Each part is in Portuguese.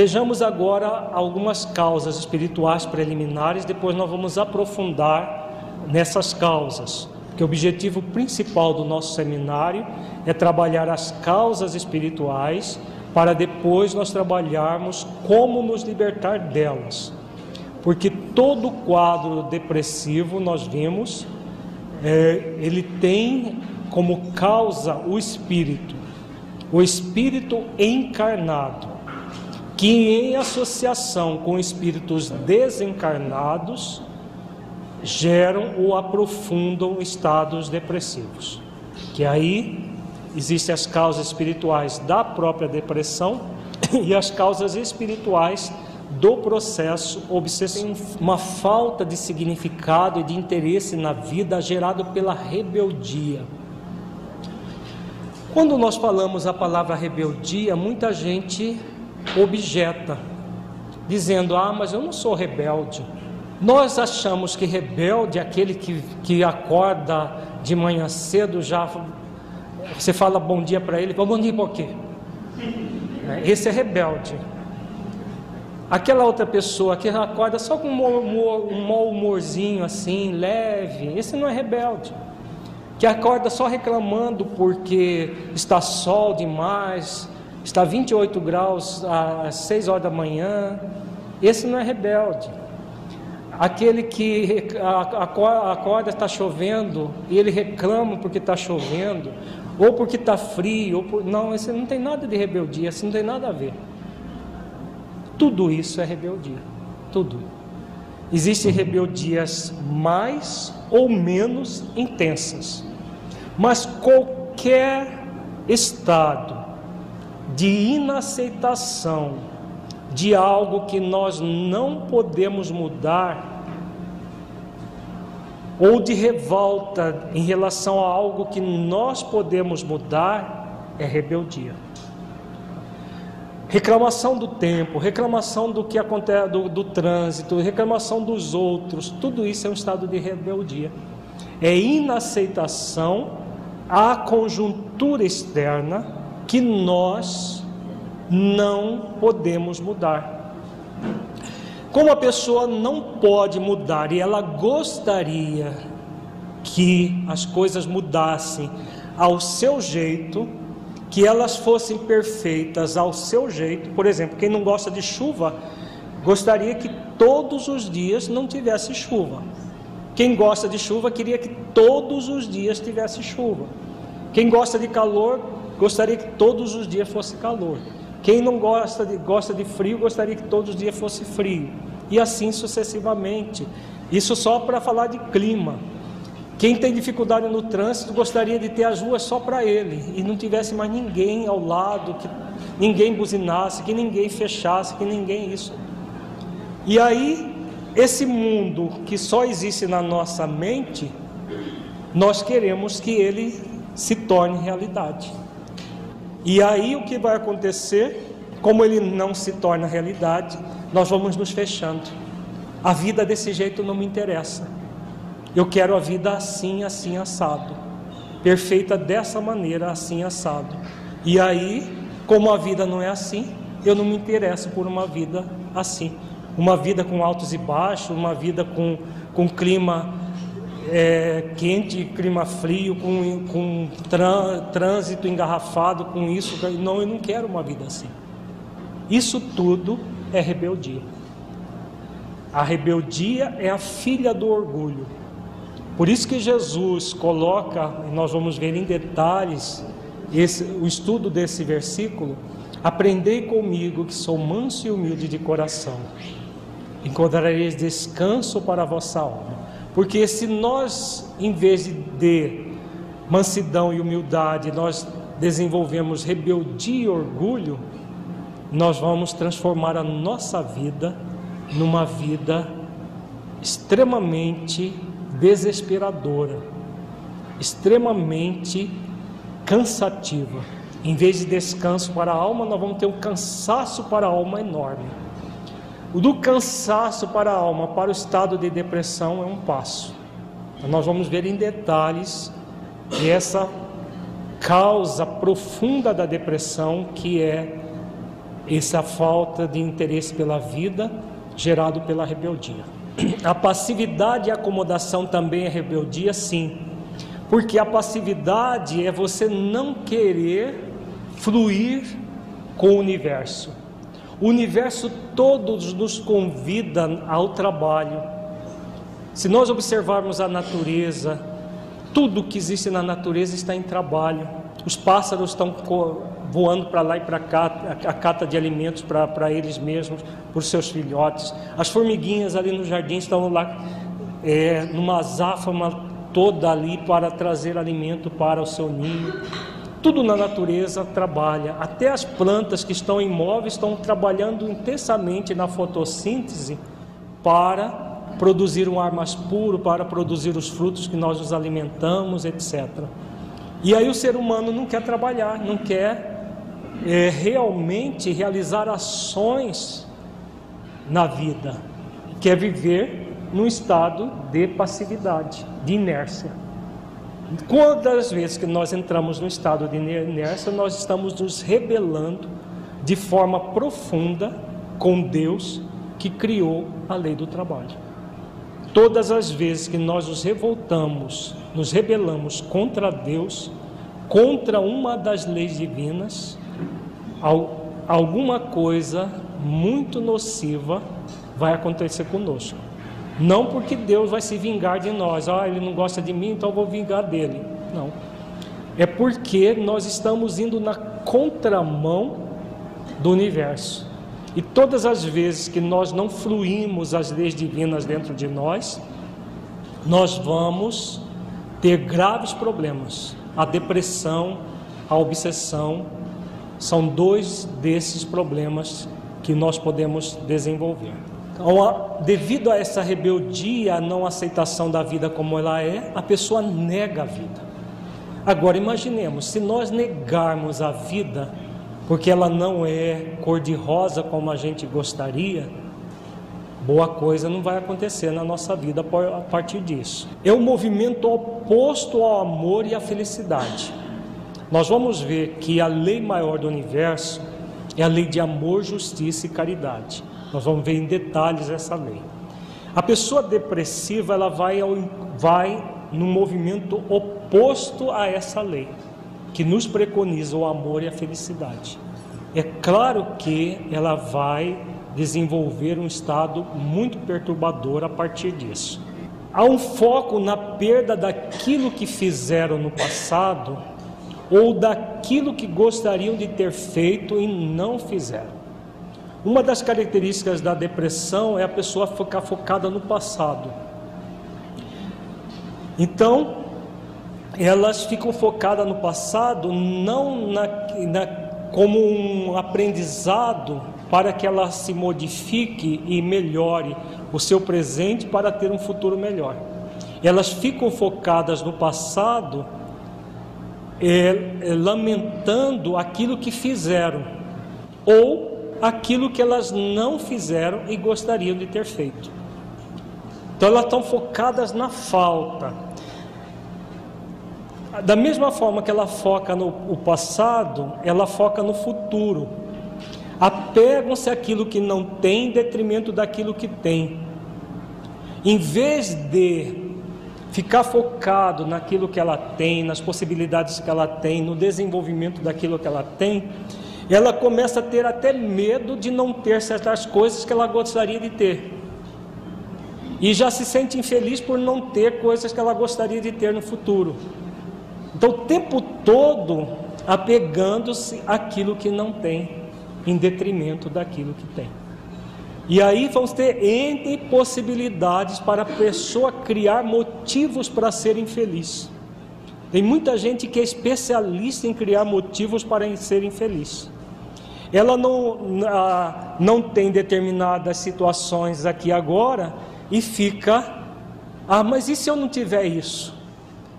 Vejamos agora algumas causas espirituais preliminares, depois nós vamos aprofundar nessas causas. Porque o objetivo principal do nosso seminário é trabalhar as causas espirituais para depois nós trabalharmos como nos libertar delas. Porque todo quadro depressivo, nós vimos, é, ele tem como causa o espírito, o espírito encarnado que em associação com espíritos desencarnados geram ou aprofundam estados depressivos. Que aí existem as causas espirituais da própria depressão e as causas espirituais do processo obsessivo. Uma falta de significado e de interesse na vida gerado pela rebeldia. Quando nós falamos a palavra rebeldia, muita gente objeta, dizendo: Ah, mas eu não sou rebelde. Nós achamos que rebelde é aquele que, que acorda de manhã cedo, já você fala bom dia para ele, bom dia por quê? É, esse é rebelde. Aquela outra pessoa que acorda só com um mau humorzinho assim, leve, esse não é rebelde. Que acorda só reclamando porque está sol demais, está 28 graus às 6 horas da manhã, esse não é rebelde. Aquele que acorda está chovendo e ele reclama porque está chovendo, ou porque está frio, ou por... não, esse não tem nada de rebeldia, isso não tem nada a ver. Tudo isso é rebeldia, tudo. Existem rebeldias mais ou menos intensas, mas qualquer estado de inaceitação de algo que nós não podemos mudar, ou de revolta em relação a algo que nós podemos mudar, é rebeldia. Reclamação do tempo, reclamação do que acontece do, do trânsito, reclamação dos outros, tudo isso é um estado de rebeldia. É inaceitação à conjuntura externa que nós não podemos mudar. Como a pessoa não pode mudar e ela gostaria que as coisas mudassem ao seu jeito, que elas fossem perfeitas ao seu jeito, por exemplo, quem não gosta de chuva, gostaria que todos os dias não tivesse chuva. Quem gosta de chuva queria que todos os dias tivesse chuva. Quem gosta de calor gostaria que todos os dias fosse calor. Quem não gosta de, gosta de frio, gostaria que todos os dias fosse frio. E assim sucessivamente. Isso só para falar de clima. Quem tem dificuldade no trânsito gostaria de ter as ruas só para ele e não tivesse mais ninguém ao lado, que ninguém buzinasse, que ninguém fechasse, que ninguém isso. E aí, esse mundo que só existe na nossa mente, nós queremos que ele se torne realidade. E aí o que vai acontecer? Como ele não se torna realidade, nós vamos nos fechando. A vida desse jeito não me interessa. Eu quero a vida assim, assim, assado. Perfeita dessa maneira, assim, assado. E aí, como a vida não é assim, eu não me interesso por uma vida assim. uma vida com altos e baixos, uma vida com, com clima é, quente, clima frio, com, com trânsito engarrafado, com isso. Não, eu não quero uma vida assim. Isso tudo é rebeldia. A rebeldia é a filha do orgulho. Por isso que Jesus coloca, e nós vamos ver em detalhes esse, o estudo desse versículo, aprendei comigo que sou manso e humilde de coração, encontrareis descanso para a vossa alma. Porque se nós, em vez de mansidão e humildade, nós desenvolvemos rebeldia e orgulho, nós vamos transformar a nossa vida numa vida extremamente desesperadora, extremamente cansativa. Em vez de descanso para a alma, nós vamos ter um cansaço para a alma enorme. O do cansaço para a alma para o estado de depressão é um passo. Nós vamos ver em detalhes essa causa profunda da depressão, que é essa falta de interesse pela vida gerado pela rebeldia. A passividade e a acomodação também é rebeldia, sim, porque a passividade é você não querer fluir com o universo. O universo todos nos convida ao trabalho. Se nós observarmos a natureza, tudo que existe na natureza está em trabalho. Os pássaros estão voando para lá e para cá, a cata de alimentos para eles mesmos, para os seus filhotes. As formiguinhas ali no jardim estão lá é, numa azáfama toda ali para trazer alimento para o seu ninho. Tudo na natureza trabalha, até as plantas que estão imóveis estão trabalhando intensamente na fotossíntese para produzir um ar mais puro, para produzir os frutos que nós nos alimentamos, etc. E aí o ser humano não quer trabalhar, não quer é, realmente realizar ações na vida, quer viver num estado de passividade, de inércia. Quantas vezes que nós entramos no estado de inércia, nós estamos nos rebelando de forma profunda com Deus que criou a lei do trabalho. Todas as vezes que nós nos revoltamos, nos rebelamos contra Deus, contra uma das leis divinas, alguma coisa muito nociva vai acontecer conosco. Não porque Deus vai se vingar de nós, ah, ele não gosta de mim, então eu vou vingar dele. Não. É porque nós estamos indo na contramão do universo. E todas as vezes que nós não fluímos as leis divinas dentro de nós, nós vamos ter graves problemas. A depressão, a obsessão, são dois desses problemas que nós podemos desenvolver. Devido a essa rebeldia, a não aceitação da vida como ela é, a pessoa nega a vida. Agora imaginemos, se nós negarmos a vida, porque ela não é cor-de-rosa como a gente gostaria, boa coisa não vai acontecer na nossa vida a partir disso. É um movimento oposto ao amor e à felicidade. Nós vamos ver que a lei maior do universo é a lei de amor, justiça e caridade. Nós vamos ver em detalhes essa lei. A pessoa depressiva ela vai, ao, vai no movimento oposto a essa lei, que nos preconiza o amor e a felicidade. É claro que ela vai desenvolver um estado muito perturbador a partir disso. Há um foco na perda daquilo que fizeram no passado ou daquilo que gostariam de ter feito e não fizeram. Uma das características da depressão é a pessoa ficar focada no passado. Então, elas ficam focadas no passado não na, na, como um aprendizado para que ela se modifique e melhore o seu presente para ter um futuro melhor. Elas ficam focadas no passado, é, é, lamentando aquilo que fizeram ou aquilo que elas não fizeram e gostariam de ter feito. Então elas estão focadas na falta. Da mesma forma que ela foca no passado, ela foca no futuro. apegam-se àquilo que não tem em detrimento daquilo que tem. Em vez de ficar focado naquilo que ela tem, nas possibilidades que ela tem, no desenvolvimento daquilo que ela tem, ela começa a ter até medo de não ter certas coisas que ela gostaria de ter. E já se sente infeliz por não ter coisas que ela gostaria de ter no futuro. Então, o tempo todo apegando-se àquilo que não tem, em detrimento daquilo que tem. E aí vamos ter entre possibilidades para a pessoa criar motivos para ser infeliz. Tem muita gente que é especialista em criar motivos para ser infeliz. Ela não, não tem determinadas situações aqui agora e fica, ah, mas e se eu não tiver isso?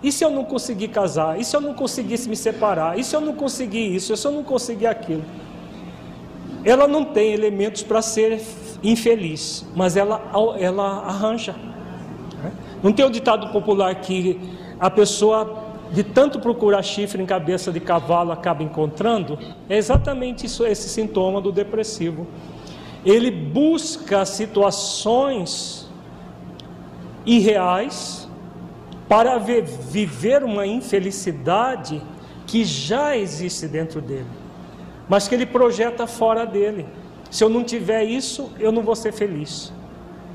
E se eu não conseguir casar? E se eu não conseguisse me separar? E se eu não conseguir isso? E se eu não conseguir aquilo? Ela não tem elementos para ser infeliz, mas ela, ela arranja. Não tem o ditado popular que a pessoa de tanto procurar chifre em cabeça de cavalo acaba encontrando? É exatamente isso, esse sintoma do depressivo. Ele busca situações irreais para viver uma infelicidade que já existe dentro dele, mas que ele projeta fora dele. Se eu não tiver isso, eu não vou ser feliz.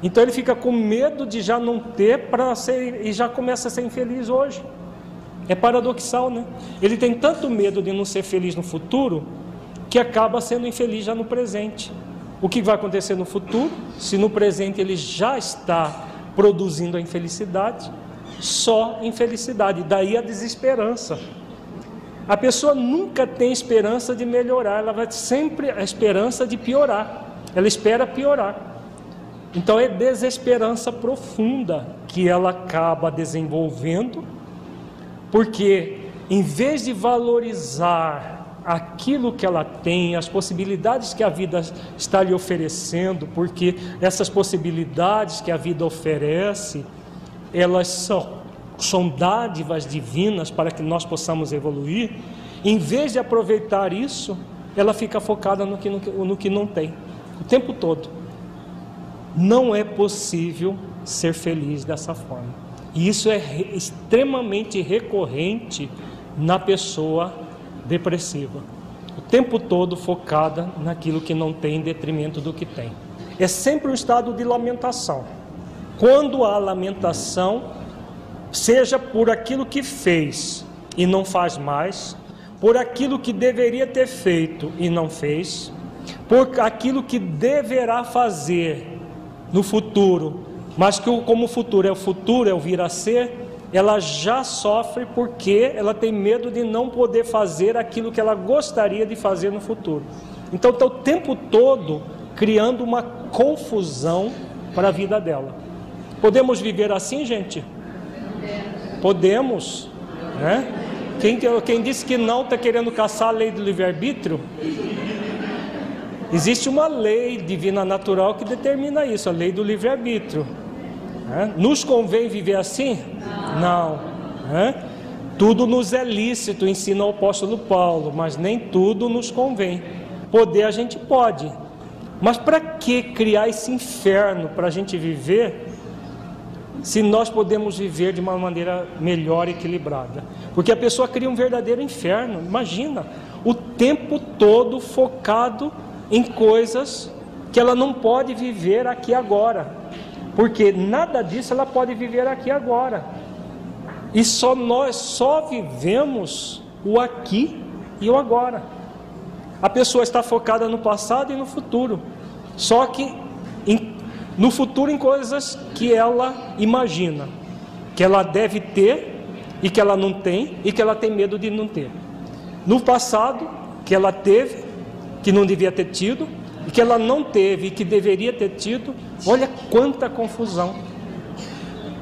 Então ele fica com medo de já não ter para ser e já começa a ser infeliz hoje. É paradoxal, né? Ele tem tanto medo de não ser feliz no futuro que acaba sendo infeliz já no presente. O que vai acontecer no futuro? Se no presente ele já está produzindo a infelicidade, só infelicidade, daí a desesperança. A pessoa nunca tem esperança de melhorar, ela vai sempre a esperança de piorar. Ela espera piorar. Então é desesperança profunda que ela acaba desenvolvendo, porque em vez de valorizar aquilo que ela tem, as possibilidades que a vida está lhe oferecendo, porque essas possibilidades que a vida oferece, elas são são dádivas divinas para que nós possamos evoluir, em vez de aproveitar isso, ela fica focada no que, no, no que não tem, o tempo todo. Não é possível ser feliz dessa forma. E isso é re, extremamente recorrente na pessoa depressiva. O tempo todo focada naquilo que não tem em detrimento do que tem. É sempre um estado de lamentação. Quando há lamentação, seja por aquilo que fez e não faz mais, por aquilo que deveria ter feito e não fez, por aquilo que deverá fazer no futuro, mas que como o futuro é o futuro, é o vir a ser, ela já sofre porque ela tem medo de não poder fazer aquilo que ela gostaria de fazer no futuro. Então está o tempo todo criando uma confusão para a vida dela. Podemos viver assim, gente? Podemos, né? Quem, quem disse que não está querendo caçar a lei do livre-arbítrio? Existe uma lei divina natural que determina isso, a lei do livre-arbítrio. Nos convém viver assim? Não. Tudo nos é lícito, ensina o apóstolo Paulo, mas nem tudo nos convém. Poder a gente pode, mas para que criar esse inferno para a gente viver se nós podemos viver de uma maneira melhor equilibrada. Porque a pessoa cria um verdadeiro inferno, imagina, o tempo todo focado em coisas que ela não pode viver aqui agora. Porque nada disso ela pode viver aqui agora. E só nós só vivemos o aqui e o agora. A pessoa está focada no passado e no futuro. Só que em no futuro em coisas que ela imagina, que ela deve ter e que ela não tem e que ela tem medo de não ter. No passado, que ela teve, que não devia ter tido, e que ela não teve e que deveria ter tido, olha quanta confusão.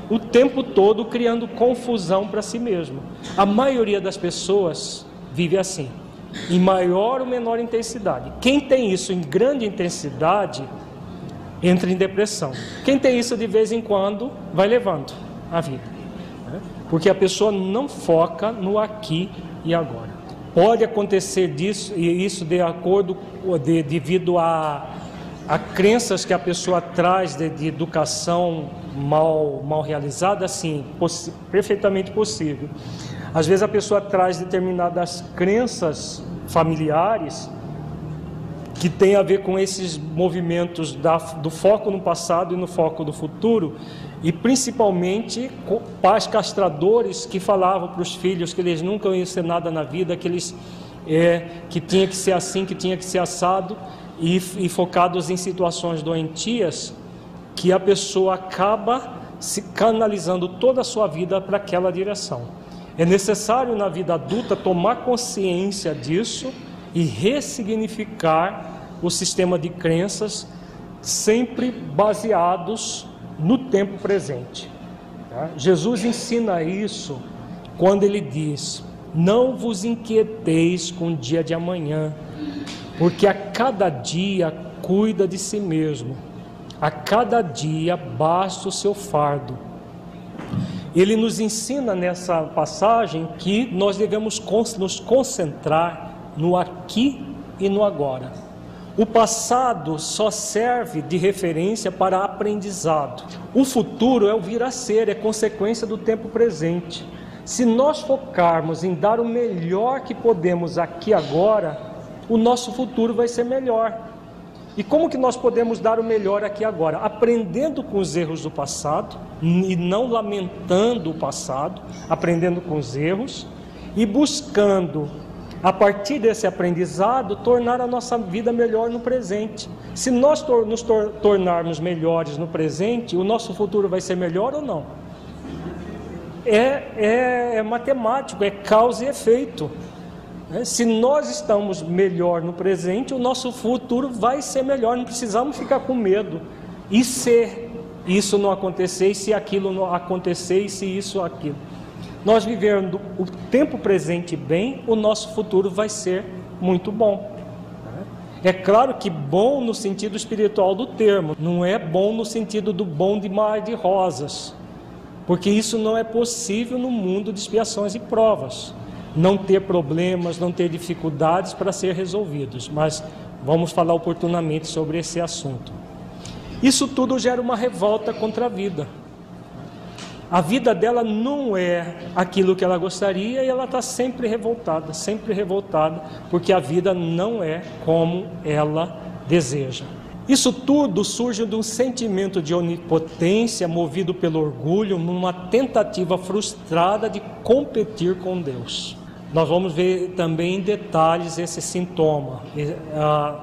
O tempo todo criando confusão para si mesmo. A maioria das pessoas vive assim, em maior ou menor intensidade. Quem tem isso em grande intensidade, entra em depressão. Quem tem isso de vez em quando vai levando a vida, porque a pessoa não foca no aqui e agora. Pode acontecer disso, e isso de acordo de, devido a, a crenças que a pessoa traz de, de educação mal, mal realizada, sim, perfeitamente possível. Às vezes a pessoa traz determinadas crenças familiares que tem a ver com esses movimentos da, do foco no passado e no foco do futuro, e principalmente pais castradores que falavam para os filhos que eles nunca iam ser nada na vida, que eles é, que tinha que ser assim, que tinha que ser assado, e, e focados em situações doentias, que a pessoa acaba se canalizando toda a sua vida para aquela direção. É necessário na vida adulta tomar consciência disso e ressignificar o sistema de crenças sempre baseados no tempo presente. Tá? Jesus ensina isso quando ele diz: Não vos inquieteis com o dia de amanhã, porque a cada dia cuida de si mesmo, a cada dia basta o seu fardo. Ele nos ensina nessa passagem que nós devemos nos concentrar no aqui e no agora. O passado só serve de referência para aprendizado. O futuro é o vir a ser, é consequência do tempo presente. Se nós focarmos em dar o melhor que podemos aqui agora, o nosso futuro vai ser melhor. E como que nós podemos dar o melhor aqui agora? Aprendendo com os erros do passado e não lamentando o passado, aprendendo com os erros e buscando a partir desse aprendizado, tornar a nossa vida melhor no presente. Se nós tor nos tor tornarmos melhores no presente, o nosso futuro vai ser melhor ou não? É, é, é matemático, é causa e efeito. É, se nós estamos melhor no presente, o nosso futuro vai ser melhor. Não precisamos ficar com medo. E se isso não acontecer, e se aquilo não acontecer, e se isso aquilo nós vivendo o tempo presente bem, o nosso futuro vai ser muito bom. É claro que bom no sentido espiritual do termo, não é bom no sentido do bom de mar de rosas, porque isso não é possível no mundo de expiações e provas. Não ter problemas, não ter dificuldades para ser resolvidos, mas vamos falar oportunamente sobre esse assunto. Isso tudo gera uma revolta contra a vida. A vida dela não é aquilo que ela gostaria e ela está sempre revoltada, sempre revoltada, porque a vida não é como ela deseja. Isso tudo surge de um sentimento de onipotência movido pelo orgulho, numa tentativa frustrada de competir com Deus. Nós vamos ver também em detalhes esse sintoma, uh,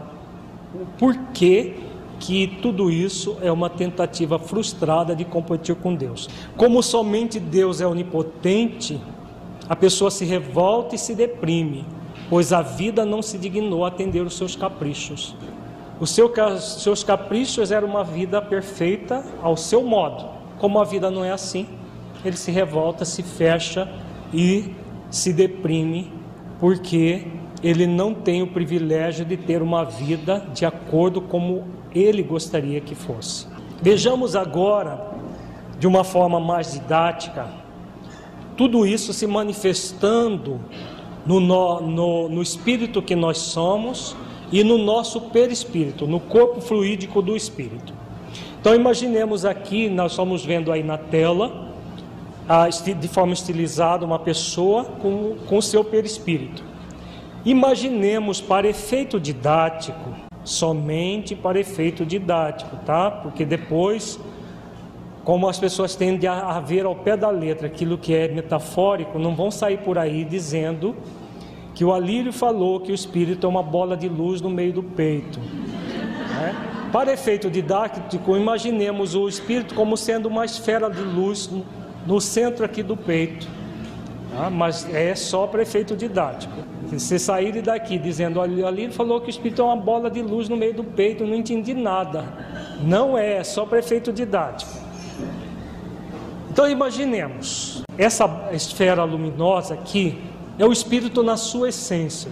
o porquê que tudo isso é uma tentativa frustrada de competir com Deus. Como somente Deus é onipotente, a pessoa se revolta e se deprime, pois a vida não se dignou a atender os seus caprichos. Os seu, seus caprichos eram uma vida perfeita ao seu modo. Como a vida não é assim, ele se revolta, se fecha e se deprime, porque ele não tem o privilégio de ter uma vida de acordo como ele gostaria que fosse. Vejamos agora, de uma forma mais didática, tudo isso se manifestando no, no, no espírito que nós somos e no nosso perispírito, no corpo fluídico do espírito. Então imaginemos aqui, nós estamos vendo aí na tela, de forma estilizada, uma pessoa com, o seu perispírito. Imaginemos para efeito didático, somente para efeito didático, tá? Porque depois, como as pessoas tendem a ver ao pé da letra aquilo que é metafórico, não vão sair por aí dizendo que o Alírio falou que o espírito é uma bola de luz no meio do peito. Né? Para efeito didático, imaginemos o espírito como sendo uma esfera de luz no centro aqui do peito. Tá? Mas é só para efeito didático. Se sair daqui dizendo, olha, ali ele falou que o Espírito é uma bola de luz no meio do peito, não entendi nada. Não é, é só prefeito didático. Então imaginemos, essa esfera luminosa aqui é o Espírito na sua essência.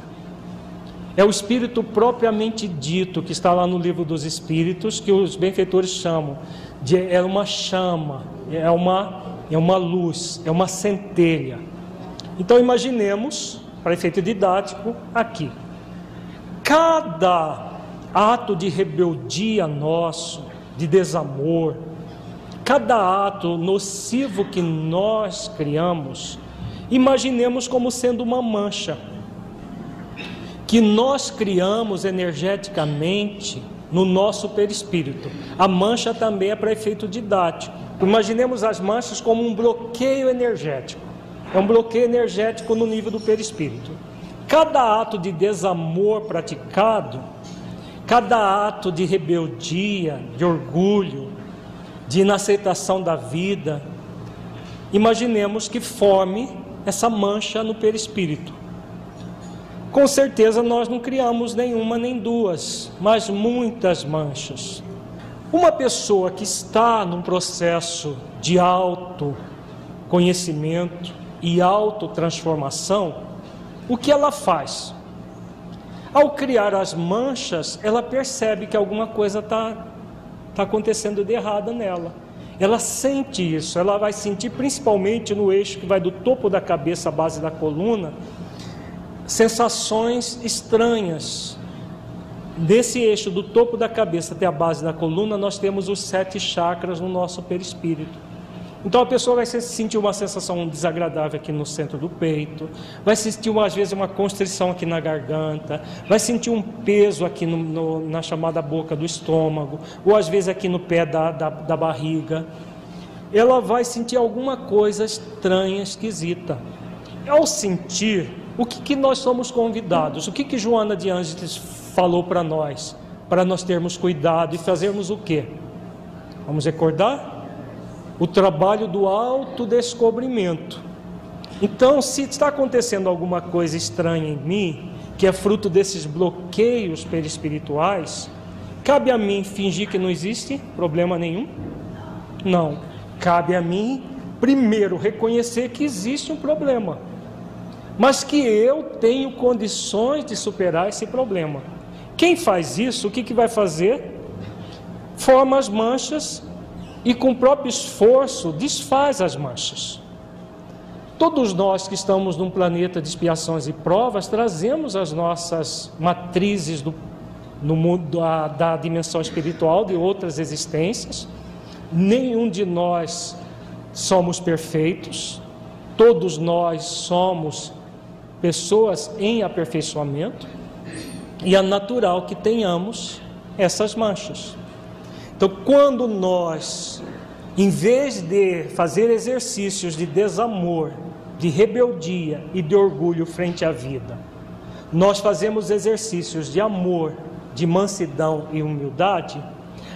É o Espírito propriamente dito, que está lá no livro dos Espíritos, que os benfeitores chamam de é uma chama, é uma, é uma luz, é uma centelha. Então imaginemos para efeito didático, aqui. Cada ato de rebeldia nosso, de desamor, cada ato nocivo que nós criamos, imaginemos como sendo uma mancha que nós criamos energeticamente no nosso perispírito. A mancha também é para efeito didático. Imaginemos as manchas como um bloqueio energético. É um bloqueio energético no nível do perispírito. Cada ato de desamor praticado, cada ato de rebeldia, de orgulho, de inaceitação da vida, imaginemos que forme essa mancha no perispírito. Com certeza nós não criamos nenhuma nem duas, mas muitas manchas. Uma pessoa que está num processo de autoconhecimento e autotransformação, o que ela faz? Ao criar as manchas, ela percebe que alguma coisa está tá acontecendo de errado nela. Ela sente isso, ela vai sentir principalmente no eixo que vai do topo da cabeça à base da coluna, sensações estranhas. Desse eixo do topo da cabeça até a base da coluna, nós temos os sete chakras no nosso perispírito. Então a pessoa vai sentir uma sensação desagradável aqui no centro do peito, vai sentir às vezes uma constrição aqui na garganta, vai sentir um peso aqui no, no, na chamada boca do estômago, ou às vezes aqui no pé da, da, da barriga. Ela vai sentir alguma coisa estranha, esquisita. Ao sentir, o que, que nós somos convidados? O que, que Joana de Ângeles falou para nós? Para nós termos cuidado e fazermos o quê? Vamos recordar? O trabalho do autodescobrimento. Então, se está acontecendo alguma coisa estranha em mim, que é fruto desses bloqueios perispirituais, cabe a mim fingir que não existe problema nenhum? Não. Cabe a mim, primeiro, reconhecer que existe um problema mas que eu tenho condições de superar esse problema. Quem faz isso, o que, que vai fazer? Forma as manchas e, com o próprio esforço, desfaz as manchas. Todos nós que estamos num planeta de expiações e provas, trazemos as nossas matrizes do, no mundo da, da dimensão espiritual de outras existências. Nenhum de nós somos perfeitos, todos nós somos pessoas em aperfeiçoamento, e é natural que tenhamos essas manchas. Então, quando nós, em vez de fazer exercícios de desamor, de rebeldia e de orgulho frente à vida, nós fazemos exercícios de amor, de mansidão e humildade,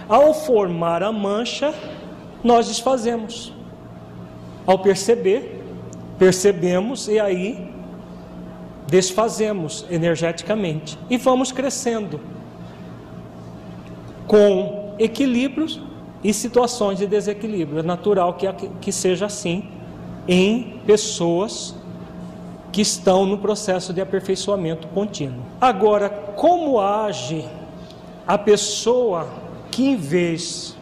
ao formar a mancha, nós desfazemos. Ao perceber, percebemos e aí desfazemos energeticamente e vamos crescendo com equilíbrios e situações de desequilíbrio. É natural que, que seja assim em pessoas que estão no processo de aperfeiçoamento contínuo. Agora, como age a pessoa que, em vez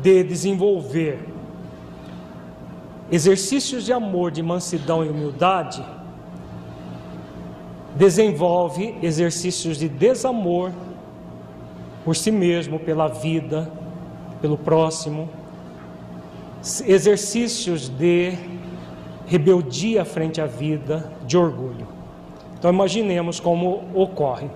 de desenvolver exercícios de amor, de mansidão e humildade, desenvolve exercícios de desamor por si mesmo, pela vida, pelo próximo, exercícios de rebeldia frente à vida, de orgulho. Então imaginemos como ocorre.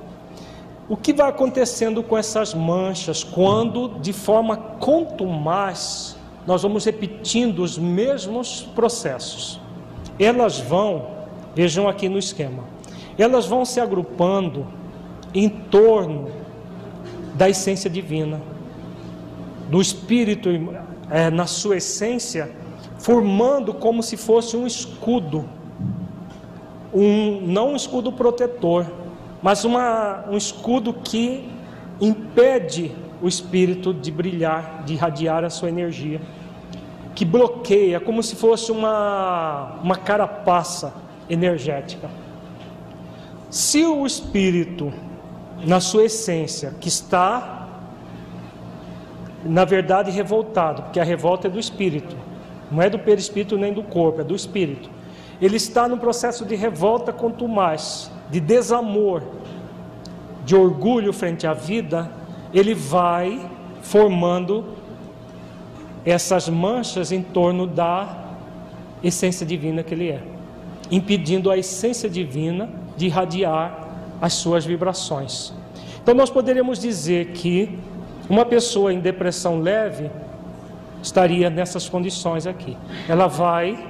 O que vai acontecendo com essas manchas quando, de forma contumaz, nós vamos repetindo os mesmos processos? Elas vão, vejam aqui no esquema, elas vão se agrupando em torno da essência divina, do Espírito é, na sua essência, formando como se fosse um escudo, um, não um escudo protetor, mas uma, um escudo que impede o Espírito de brilhar, de irradiar a sua energia, que bloqueia, como se fosse uma, uma carapaça energética. Se o espírito, na sua essência, que está, na verdade, revoltado, porque a revolta é do espírito, não é do perispírito nem do corpo, é do espírito. ele está no processo de revolta quanto mais, de desamor, de orgulho frente à vida, ele vai formando essas manchas em torno da essência divina que ele é, impedindo a essência divina de irradiar as suas vibrações. Então nós poderíamos dizer que uma pessoa em depressão leve estaria nessas condições aqui. Ela vai,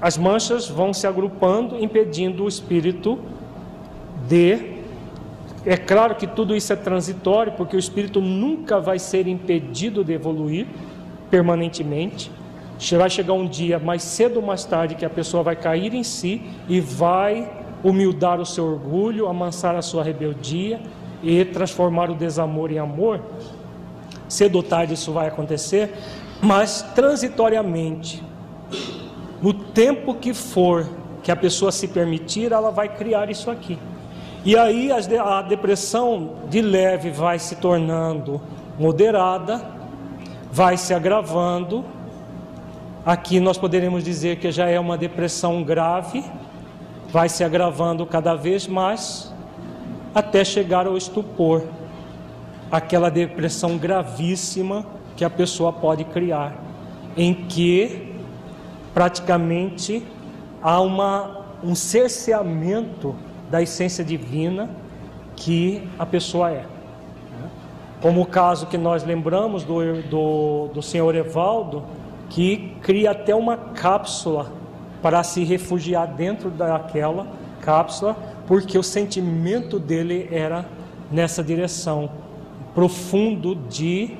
as manchas vão se agrupando, impedindo o espírito de. É claro que tudo isso é transitório, porque o espírito nunca vai ser impedido de evoluir permanentemente. Vai chegar um dia, mais cedo ou mais tarde, que a pessoa vai cair em si e vai humildar o seu orgulho, amansar a sua rebeldia e transformar o desamor em amor. Cedo ou tarde isso vai acontecer, mas transitoriamente, no tempo que for que a pessoa se permitir, ela vai criar isso aqui. E aí a depressão de leve vai se tornando moderada, vai se agravando. Aqui nós poderemos dizer que já é uma depressão grave, vai se agravando cada vez mais até chegar ao estupor, aquela depressão gravíssima que a pessoa pode criar, em que praticamente há uma, um cerceamento da essência divina que a pessoa é. Como o caso que nós lembramos do, do, do senhor Evaldo, que cria até uma cápsula para se refugiar dentro daquela cápsula, porque o sentimento dele era nessa direção profundo de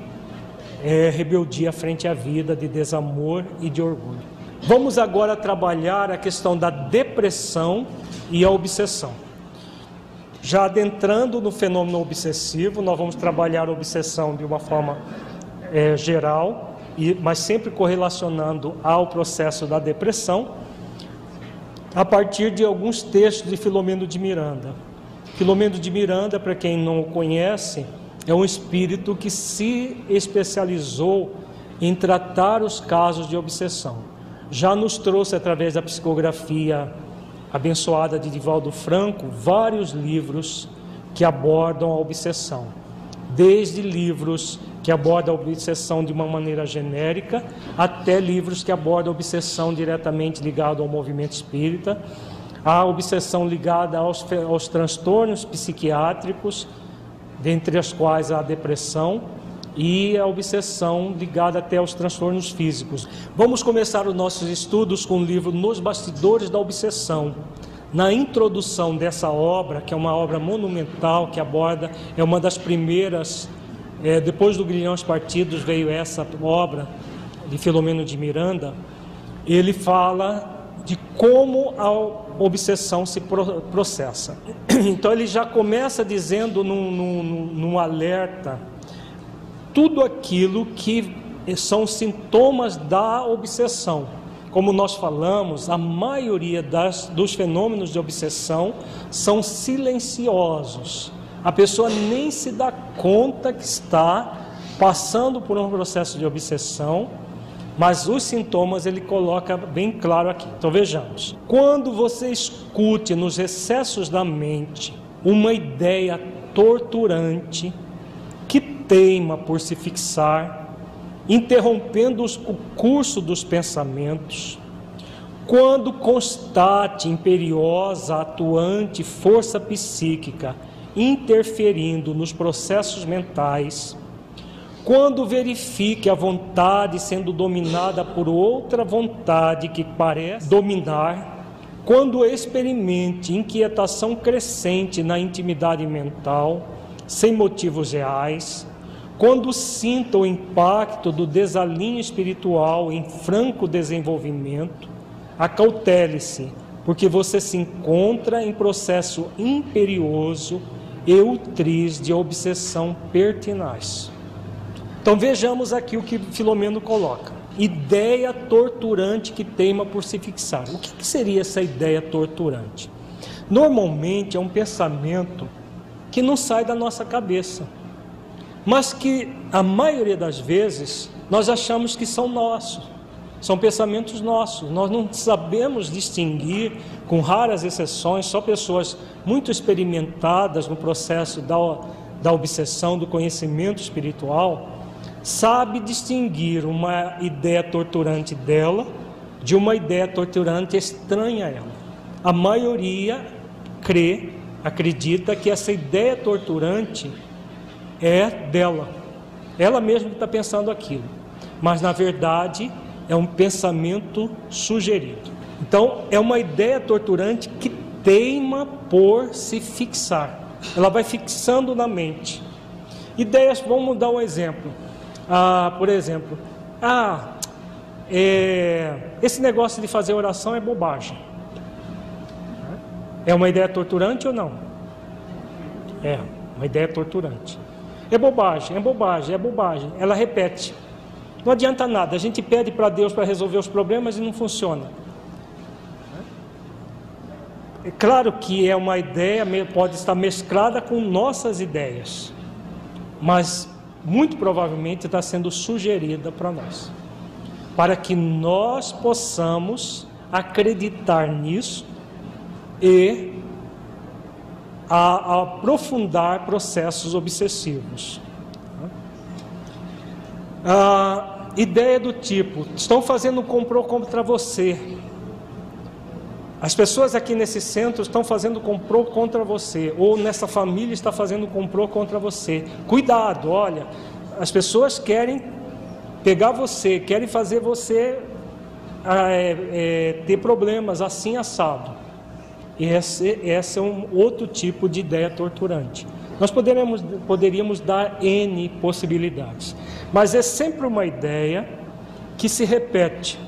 é, rebeldia frente à vida, de desamor e de orgulho. Vamos agora trabalhar a questão da depressão e a obsessão. Já adentrando no fenômeno obsessivo, nós vamos trabalhar a obsessão de uma forma é, geral, e, mas sempre correlacionando ao processo da depressão a partir de alguns textos de Filomeno de Miranda. Filomeno de Miranda, para quem não o conhece, é um espírito que se especializou em tratar os casos de obsessão. Já nos trouxe, através da psicografia abençoada de Divaldo Franco, vários livros que abordam a obsessão. Desde livros que aborda a obsessão de uma maneira genérica, até livros que abordam a obsessão diretamente ligada ao movimento espírita, a obsessão ligada aos, aos transtornos psiquiátricos, dentre as quais a depressão, e a obsessão ligada até aos transtornos físicos. Vamos começar os nossos estudos com o livro Nos Bastidores da Obsessão. Na introdução dessa obra, que é uma obra monumental que aborda, é uma das primeiras é, depois do Grilhões Partidos veio essa obra de Filomeno de Miranda. Ele fala de como a obsessão se processa. Então ele já começa dizendo num, num, num alerta tudo aquilo que são sintomas da obsessão. Como nós falamos, a maioria das, dos fenômenos de obsessão são silenciosos. A pessoa nem se dá conta que está passando por um processo de obsessão, mas os sintomas ele coloca bem claro aqui. Então vejamos. Quando você escute nos excessos da mente uma ideia torturante que teima por se fixar, interrompendo o curso dos pensamentos, quando constate imperiosa, atuante força psíquica interferindo nos processos mentais, quando verifique a vontade sendo dominada por outra vontade que parece dominar, quando experimente inquietação crescente na intimidade mental, sem motivos reais, quando sinta o impacto do desalinho espiritual em franco desenvolvimento, acautele-se, porque você se encontra em processo imperioso eutriz de obsessão pertinaz. Então vejamos aqui o que Filomeno coloca. Ideia torturante que teima por se fixar. O que seria essa ideia torturante? Normalmente é um pensamento que não sai da nossa cabeça, mas que a maioria das vezes nós achamos que são nossos, são pensamentos nossos. Nós não sabemos distinguir, com raras exceções, só pessoas muito experimentadas no processo da, da obsessão, do conhecimento espiritual, sabe distinguir uma ideia torturante dela de uma ideia torturante estranha a ela. A maioria crê, acredita que essa ideia torturante é dela. Ela mesma está pensando aquilo. Mas na verdade é um pensamento sugerido. Então, é uma ideia torturante que teima por se fixar. Ela vai fixando na mente. Ideias, vamos dar um exemplo. Ah, por exemplo, ah, é, esse negócio de fazer oração é bobagem. É uma ideia torturante ou não? É, uma ideia torturante. É bobagem, é bobagem, é bobagem. Ela repete. Não adianta nada, a gente pede para Deus para resolver os problemas e não funciona. É claro que é uma ideia, pode estar mesclada com nossas ideias, mas muito provavelmente está sendo sugerida para nós, para que nós possamos acreditar nisso e a, a aprofundar processos obsessivos. Ah, ideia do tipo: estão fazendo um contra você. As pessoas aqui nesse centro estão fazendo complô contra você, ou nessa família está fazendo complô contra você. Cuidado, olha, as pessoas querem pegar você, querem fazer você ah, é, é, ter problemas assim assado. E esse, esse é um outro tipo de ideia torturante. Nós poderíamos, poderíamos dar N possibilidades. Mas é sempre uma ideia que se repete,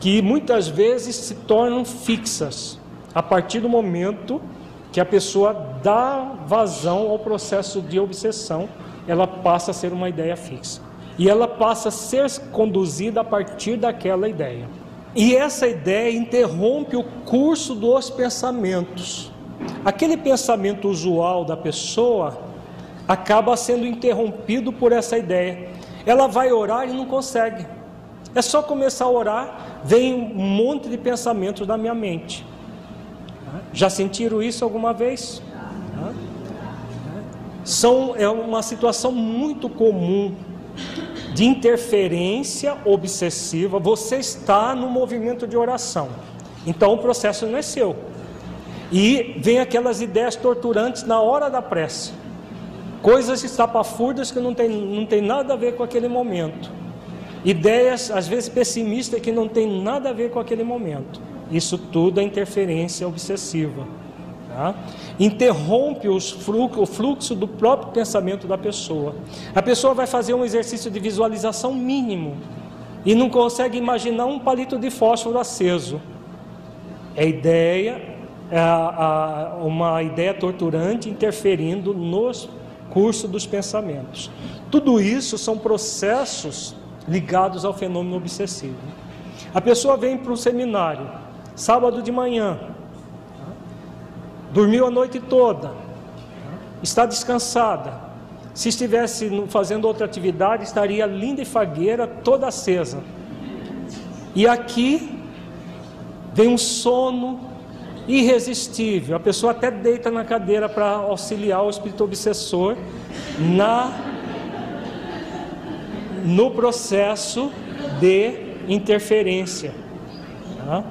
que muitas vezes se tornam fixas a partir do momento que a pessoa dá vazão ao processo de obsessão, ela passa a ser uma ideia fixa. E ela passa a ser conduzida a partir daquela ideia. E essa ideia interrompe o curso dos pensamentos. Aquele pensamento usual da pessoa acaba sendo interrompido por essa ideia. Ela vai orar e não consegue. É só começar a orar, vem um monte de pensamentos na minha mente. Já sentiram isso alguma vez? São, é uma situação muito comum de interferência obsessiva. Você está no movimento de oração, então o processo não é seu. E vem aquelas ideias torturantes na hora da prece coisas estapafúrdias que não tem, não tem nada a ver com aquele momento, ideias às vezes pessimistas que não tem nada a ver com aquele momento. Isso tudo é interferência obsessiva. Tá? Interrompe fluxo, o fluxo do próprio pensamento da pessoa. A pessoa vai fazer um exercício de visualização mínimo e não consegue imaginar um palito de fósforo aceso. É ideia, é uma ideia torturante interferindo nos curso dos pensamentos. Tudo isso são processos ligados ao fenômeno obsessivo. A pessoa vem para um seminário, sábado de manhã, dormiu a noite toda, está descansada. Se estivesse fazendo outra atividade, estaria linda e fagueira, toda acesa. E aqui vem um sono irresistível. A pessoa até deita na cadeira para auxiliar o espírito obsessor na no processo de interferência. Tá?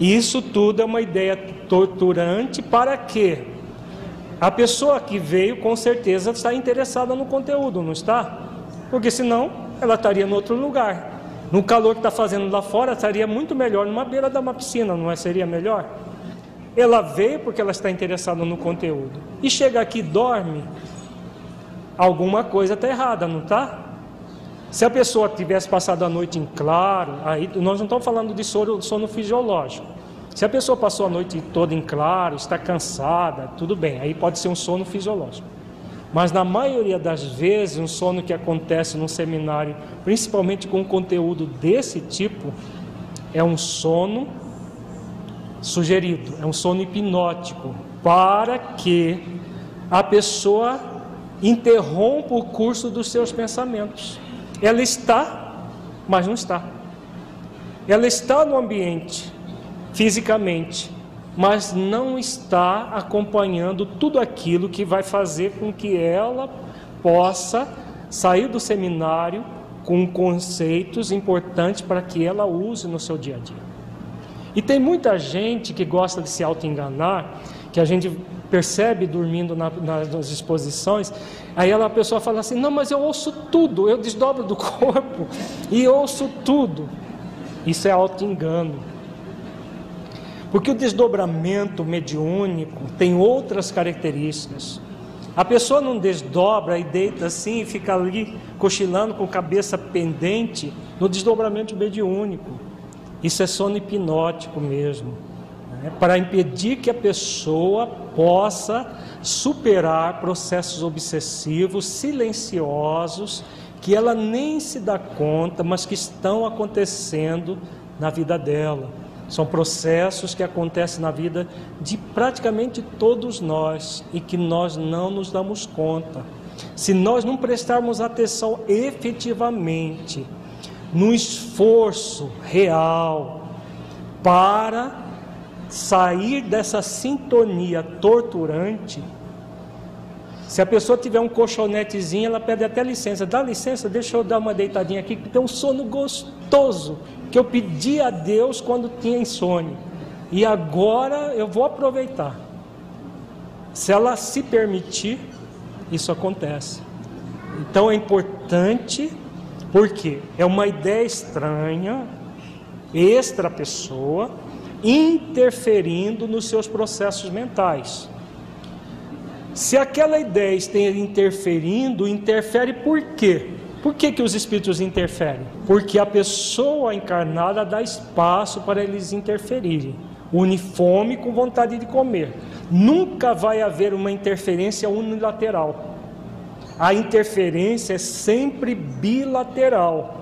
Isso tudo é uma ideia torturante para que a pessoa que veio com certeza está interessada no conteúdo, não está? Porque senão ela estaria em outro lugar. No calor que está fazendo lá fora, estaria muito melhor numa beira de uma piscina, não é? Seria melhor? Ela veio porque ela está interessada no conteúdo. E chega aqui e dorme, alguma coisa está errada, não está? Se a pessoa tivesse passado a noite em claro, aí nós não estamos falando de sono, sono fisiológico. Se a pessoa passou a noite toda em claro, está cansada, tudo bem, aí pode ser um sono fisiológico. Mas na maioria das vezes, um sono que acontece num seminário, principalmente com conteúdo desse tipo, é um sono sugerido, é um sono hipnótico, para que a pessoa interrompa o curso dos seus pensamentos. Ela está, mas não está. ela está no ambiente fisicamente, mas não está acompanhando tudo aquilo que vai fazer com que ela possa sair do seminário com conceitos importantes para que ela use no seu dia a dia. E tem muita gente que gosta de se auto-enganar, que a gente percebe dormindo na, nas exposições, aí ela, a pessoa fala assim: Não, mas eu ouço tudo, eu desdobro do corpo e ouço tudo. Isso é auto-engano. Porque o desdobramento mediúnico tem outras características. A pessoa não desdobra e deita assim e fica ali cochilando com a cabeça pendente no desdobramento mediúnico. Isso é sono hipnótico mesmo né, para impedir que a pessoa possa superar processos obsessivos silenciosos que ela nem se dá conta, mas que estão acontecendo na vida dela. São processos que acontecem na vida de praticamente todos nós e que nós não nos damos conta. Se nós não prestarmos atenção efetivamente no esforço real para sair dessa sintonia torturante, se a pessoa tiver um colchonetezinho, ela pede até licença. Dá licença, deixa eu dar uma deitadinha aqui, que tem um sono gostoso que eu pedi a Deus quando tinha insônia. E agora eu vou aproveitar. Se ela se permitir, isso acontece. Então é importante, porque é uma ideia estranha, extra pessoa, interferindo nos seus processos mentais. Se aquela ideia esteja interferindo, interfere por quê? Por que, que os espíritos interferem? Porque a pessoa encarnada dá espaço para eles interferirem. Une fome com vontade de comer. Nunca vai haver uma interferência unilateral. A interferência é sempre bilateral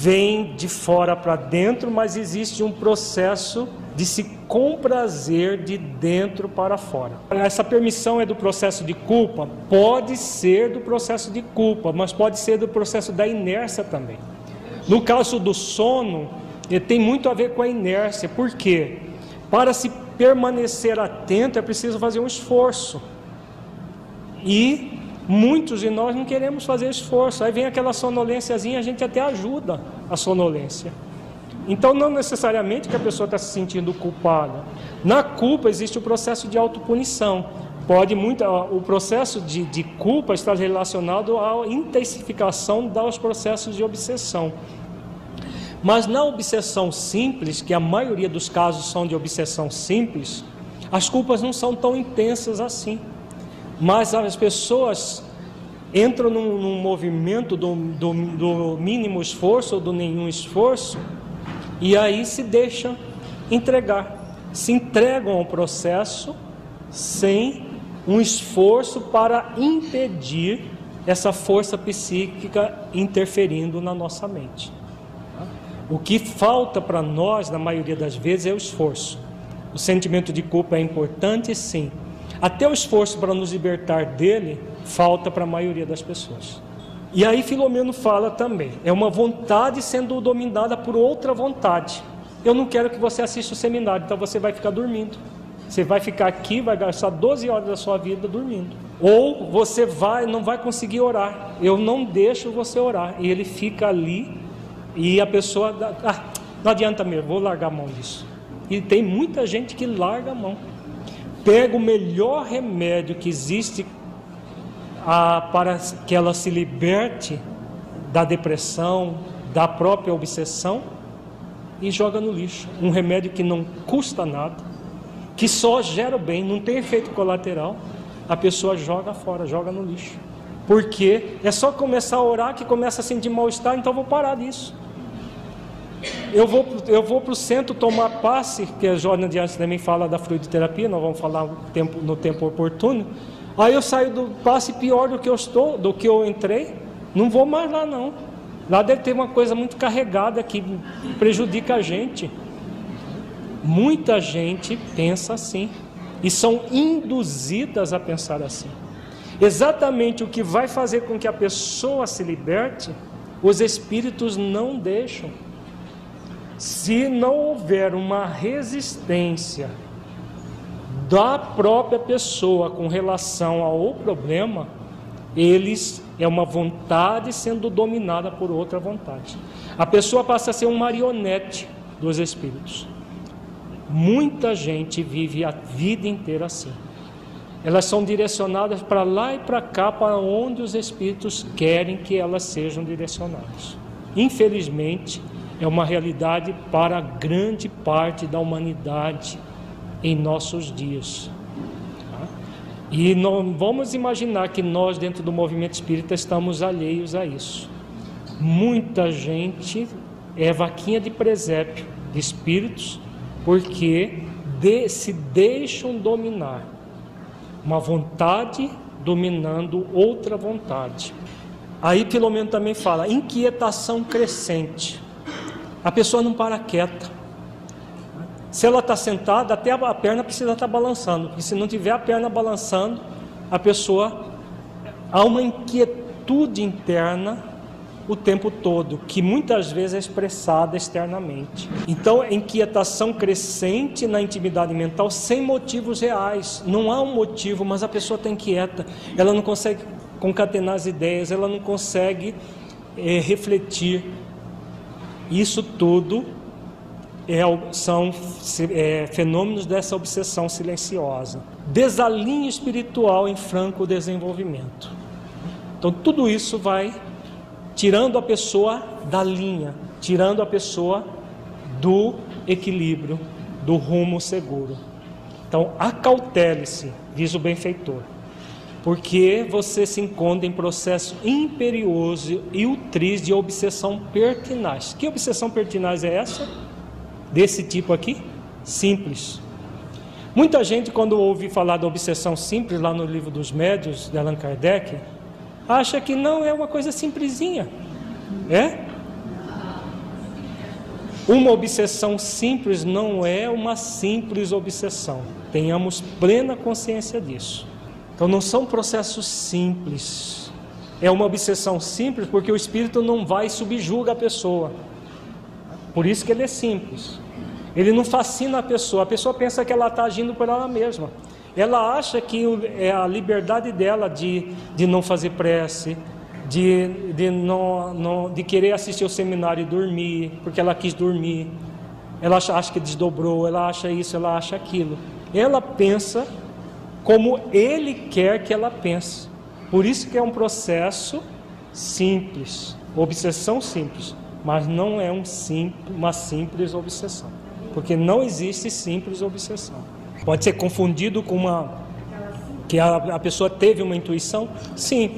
vem de fora para dentro, mas existe um processo de se comprazer de dentro para fora. Essa permissão é do processo de culpa? Pode ser do processo de culpa, mas pode ser do processo da inércia também. No caso do sono, tem muito a ver com a inércia, por quê? Para se permanecer atento é preciso fazer um esforço. E Muitos de nós não queremos fazer esforço. Aí vem aquela sonolênciazinha, a gente até ajuda a sonolência. Então, não necessariamente que a pessoa está se sentindo culpada. Na culpa existe o processo de autopunição. Pode muito, o processo de, de culpa está relacionado à intensificação dos processos de obsessão. Mas na obsessão simples, que a maioria dos casos são de obsessão simples, as culpas não são tão intensas assim. Mas as pessoas entram num, num movimento do, do, do, mínimo esforço ou do nenhum esforço e aí se deixam entregar, se entregam ao processo sem um esforço para impedir essa força psíquica interferindo na nossa mente. O que falta para nós, na maioria das vezes, é o esforço. O sentimento de culpa é importante, sim, até o esforço para nos libertar dele falta para a maioria das pessoas. E aí Filomeno fala também, é uma vontade sendo dominada por outra vontade. Eu não quero que você assista o seminário, então você vai ficar dormindo. Você vai ficar aqui, vai gastar 12 horas da sua vida dormindo. Ou você vai, não vai conseguir orar. Eu não deixo você orar. E ele fica ali e a pessoa, ah, não adianta mesmo, vou largar a mão disso. E tem muita gente que larga a mão pega o melhor remédio que existe a, para que ela se liberte da depressão, da própria obsessão e joga no lixo. Um remédio que não custa nada, que só gera bem, não tem efeito colateral. A pessoa joga fora, joga no lixo. Porque é só começar a orar que começa a sentir mal-estar, então vou parar disso. Eu vou, eu vou para o centro tomar passe, que a Jornal de Antes também fala da fluidoterapia, nós vamos falar no tempo, no tempo oportuno. Aí eu saio do passe pior do que eu estou, do que eu entrei. Não vou mais lá não. Lá deve ter uma coisa muito carregada que prejudica a gente. Muita gente pensa assim e são induzidas a pensar assim. Exatamente o que vai fazer com que a pessoa se liberte, os espíritos não deixam. Se não houver uma resistência da própria pessoa com relação ao problema, eles é uma vontade sendo dominada por outra vontade. A pessoa passa a ser um marionete dos espíritos. Muita gente vive a vida inteira assim. Elas são direcionadas para lá e para cá, para onde os espíritos querem que elas sejam direcionadas. Infelizmente, é uma realidade para grande parte da humanidade em nossos dias. E não vamos imaginar que nós, dentro do movimento espírita, estamos alheios a isso. Muita gente é vaquinha de presépio de espíritos porque de, se deixam dominar. Uma vontade dominando outra vontade. Aí menos também fala inquietação crescente. A pessoa não para quieta. Se ela está sentada, até a perna precisa estar tá balançando, porque se não tiver a perna balançando, a pessoa há uma inquietude interna o tempo todo, que muitas vezes é expressada externamente. Então, inquietação crescente na intimidade mental sem motivos reais. Não há um motivo, mas a pessoa está inquieta, ela não consegue concatenar as ideias, ela não consegue é, refletir. Isso tudo é, são é, fenômenos dessa obsessão silenciosa. Desalinho espiritual em franco desenvolvimento. Então, tudo isso vai tirando a pessoa da linha, tirando a pessoa do equilíbrio, do rumo seguro. Então, acautele-se, diz o benfeitor, porque você se encontra em processo imperioso e utriz de obsessão pertinaz. Que obsessão pertinaz é essa? desse tipo aqui? Simples. Muita gente, quando ouve falar da obsessão simples, lá no livro dos médios de Allan Kardec, acha que não é uma coisa simplesinha. É? Uma obsessão simples não é uma simples obsessão. Tenhamos plena consciência disso. Então não são processos simples. É uma obsessão simples porque o espírito não vai e subjuga a pessoa. Por isso que ele é simples. Ele não fascina a pessoa. A pessoa pensa que ela está agindo por ela mesma. Ela acha que é a liberdade dela de, de não fazer prece, de, de, não, não, de querer assistir o seminário e dormir, porque ela quis dormir. Ela acha, acha que desdobrou, ela acha isso, ela acha aquilo. Ela pensa como ele quer que ela pense. Por isso que é um processo simples, obsessão simples mas não é um simples, uma simples obsessão, porque não existe simples obsessão. Pode ser confundido com uma que a, a pessoa teve uma intuição, sim,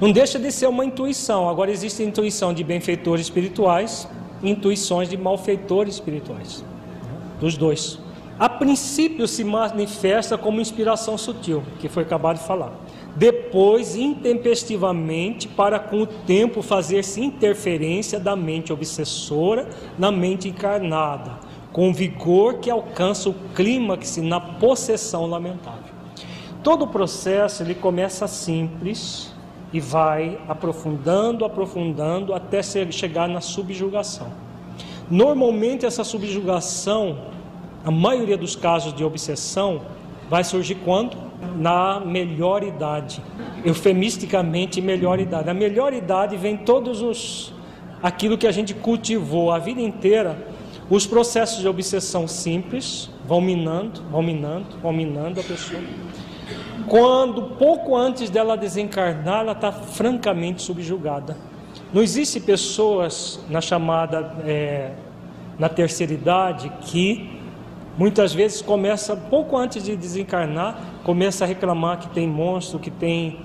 não deixa de ser uma intuição. Agora existe intuição de benfeitores espirituais, intuições de malfeitores espirituais, dos dois. A princípio se manifesta como inspiração sutil, que foi acabado de falar depois intempestivamente para com o tempo fazer-se interferência da mente obsessora na mente encarnada, com vigor que alcança o clímax na possessão lamentável. Todo o processo ele começa simples e vai aprofundando, aprofundando até chegar na subjugação. Normalmente essa subjugação, a maioria dos casos de obsessão, vai surgir quando? Na melhor idade. Eufemisticamente, melhor idade. A melhor idade vem todos os aquilo que a gente cultivou a vida inteira. Os processos de obsessão simples vão minando, vão minando, vão minando a pessoa. Quando pouco antes dela desencarnar, ela está francamente subjugada. Não existe pessoas na chamada é, na terceira idade que Muitas vezes começa, pouco antes de desencarnar, começa a reclamar que tem monstro, que tem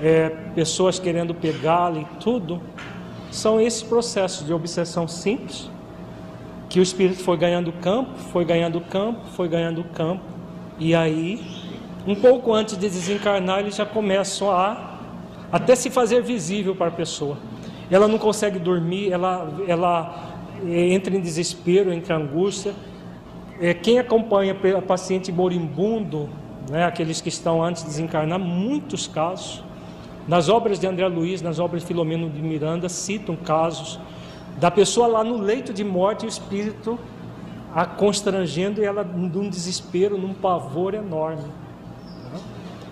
é, pessoas querendo pegá-lo e tudo. São esses processos de obsessão simples que o espírito foi ganhando campo, foi ganhando campo, foi ganhando campo, e aí, um pouco antes de desencarnar, eles já começam a até se fazer visível para a pessoa. Ela não consegue dormir, ela, ela é, entra em desespero, entra em angústia, é, quem acompanha paciente moribundo, né, aqueles que estão antes de desencarnar, muitos casos, nas obras de André Luiz, nas obras de Filomeno de Miranda, citam casos da pessoa lá no leito de morte, o espírito a constrangendo e ela num desespero, num pavor enorme.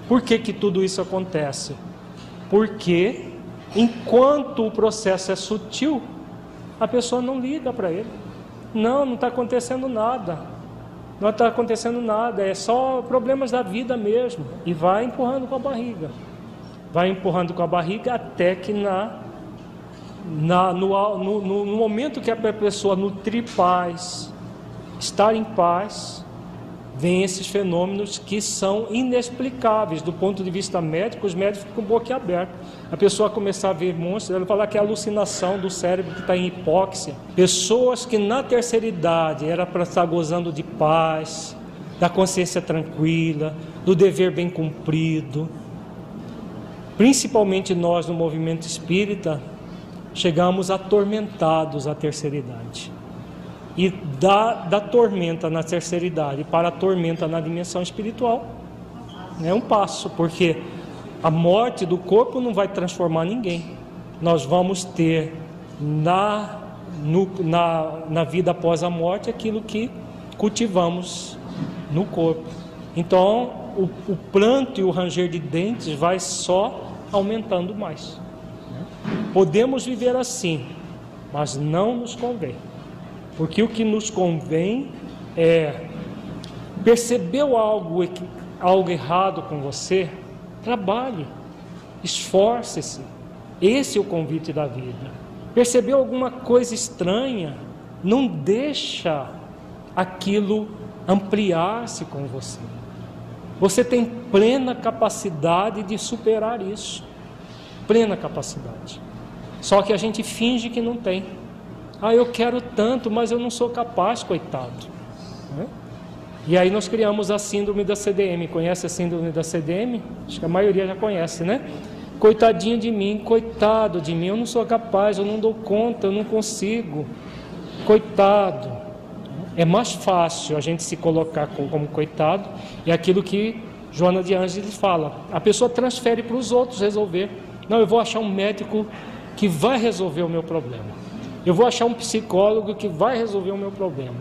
Por que, que tudo isso acontece? Porque enquanto o processo é sutil, a pessoa não liga para ele. Não, não está acontecendo nada. Não está acontecendo nada, é só problemas da vida mesmo. E vai empurrando com a barriga. Vai empurrando com a barriga até que na, na no, no, no momento que a pessoa nutrir paz, estar em paz, vem esses fenômenos que são inexplicáveis do ponto de vista médico, os médicos ficam boca aberta. A pessoa começar a ver monstros, ela fala que é alucinação do cérebro que está em hipóxia. Pessoas que na terceira idade era para estar gozando de paz, da consciência tranquila, do dever bem cumprido. Principalmente nós no movimento espírita, chegamos atormentados à terceira idade e da, da tormenta na terceira idade para a tormenta na dimensão espiritual é um passo, porque a morte do corpo não vai transformar ninguém. Nós vamos ter na, no, na, na vida após a morte aquilo que cultivamos no corpo. Então, o, o pranto e o ranger de dentes vai só aumentando mais. Podemos viver assim, mas não nos convém. Porque o que nos convém é percebeu algo, algo errado com você, trabalhe, esforce-se. Esse é o convite da vida. Percebeu alguma coisa estranha, não deixa aquilo ampliar-se com você. Você tem plena capacidade de superar isso. Plena capacidade. Só que a gente finge que não tem. Ah, eu quero tanto, mas eu não sou capaz, coitado. Né? E aí nós criamos a síndrome da CDM. Conhece a síndrome da CDM? Acho que a maioria já conhece, né? Coitadinho de mim, coitado de mim, eu não sou capaz, eu não dou conta, eu não consigo. Coitado. É mais fácil a gente se colocar como, coitado, é aquilo que Joana de Ângeles fala. A pessoa transfere para os outros resolver. Não, eu vou achar um médico que vai resolver o meu problema. Eu vou achar um psicólogo que vai resolver o meu problema.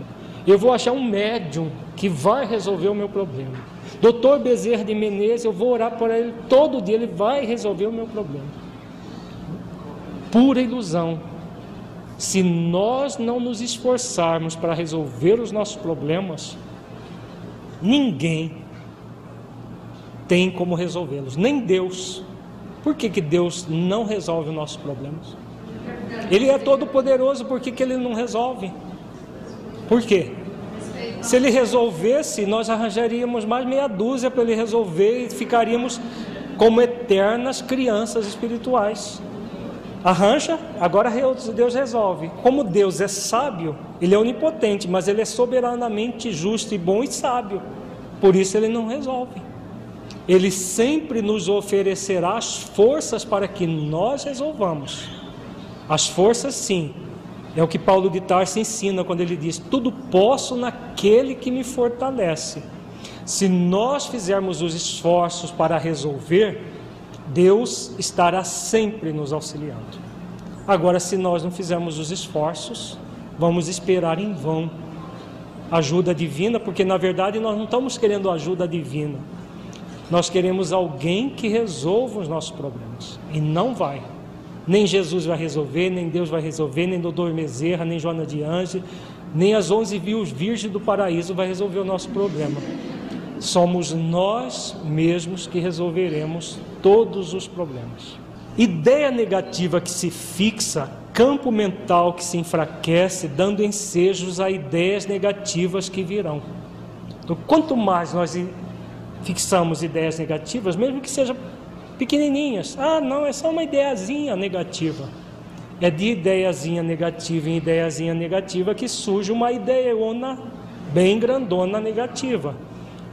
Eu vou achar um médium que vai resolver o meu problema. Doutor Bezerra de Menezes, eu vou orar por ele todo dia, ele vai resolver o meu problema. Pura ilusão. Se nós não nos esforçarmos para resolver os nossos problemas, ninguém tem como resolvê-los, nem Deus. Por que, que Deus não resolve os nossos problemas? Ele é todo poderoso, por que, que ele não resolve? Por quê? Se ele resolvesse, nós arranjaríamos mais meia dúzia para ele resolver e ficaríamos como eternas crianças espirituais. Arranja, agora Deus resolve. Como Deus é sábio, ele é onipotente, mas ele é soberanamente justo e bom e sábio. Por isso ele não resolve. Ele sempre nos oferecerá as forças para que nós resolvamos. As forças, sim. É o que Paulo de Tarso ensina quando ele diz: Tudo posso naquele que me fortalece. Se nós fizermos os esforços para resolver, Deus estará sempre nos auxiliando. Agora, se nós não fizermos os esforços, vamos esperar em vão ajuda divina, porque na verdade nós não estamos querendo ajuda divina. Nós queremos alguém que resolva os nossos problemas. E não vai. Nem Jesus vai resolver, nem Deus vai resolver, nem Doutor Bezerra, nem Joana de Ange, nem as onze virgens do paraíso vai resolver o nosso problema. Somos nós mesmos que resolveremos todos os problemas. Ideia negativa que se fixa, campo mental que se enfraquece, dando ensejos a ideias negativas que virão. Então, quanto mais nós fixamos ideias negativas, mesmo que seja pequenininhas. Ah, não, é só uma ideiazinha negativa. É de ideiazinha negativa em ideiazinha negativa que surge uma ideiona bem grandona negativa.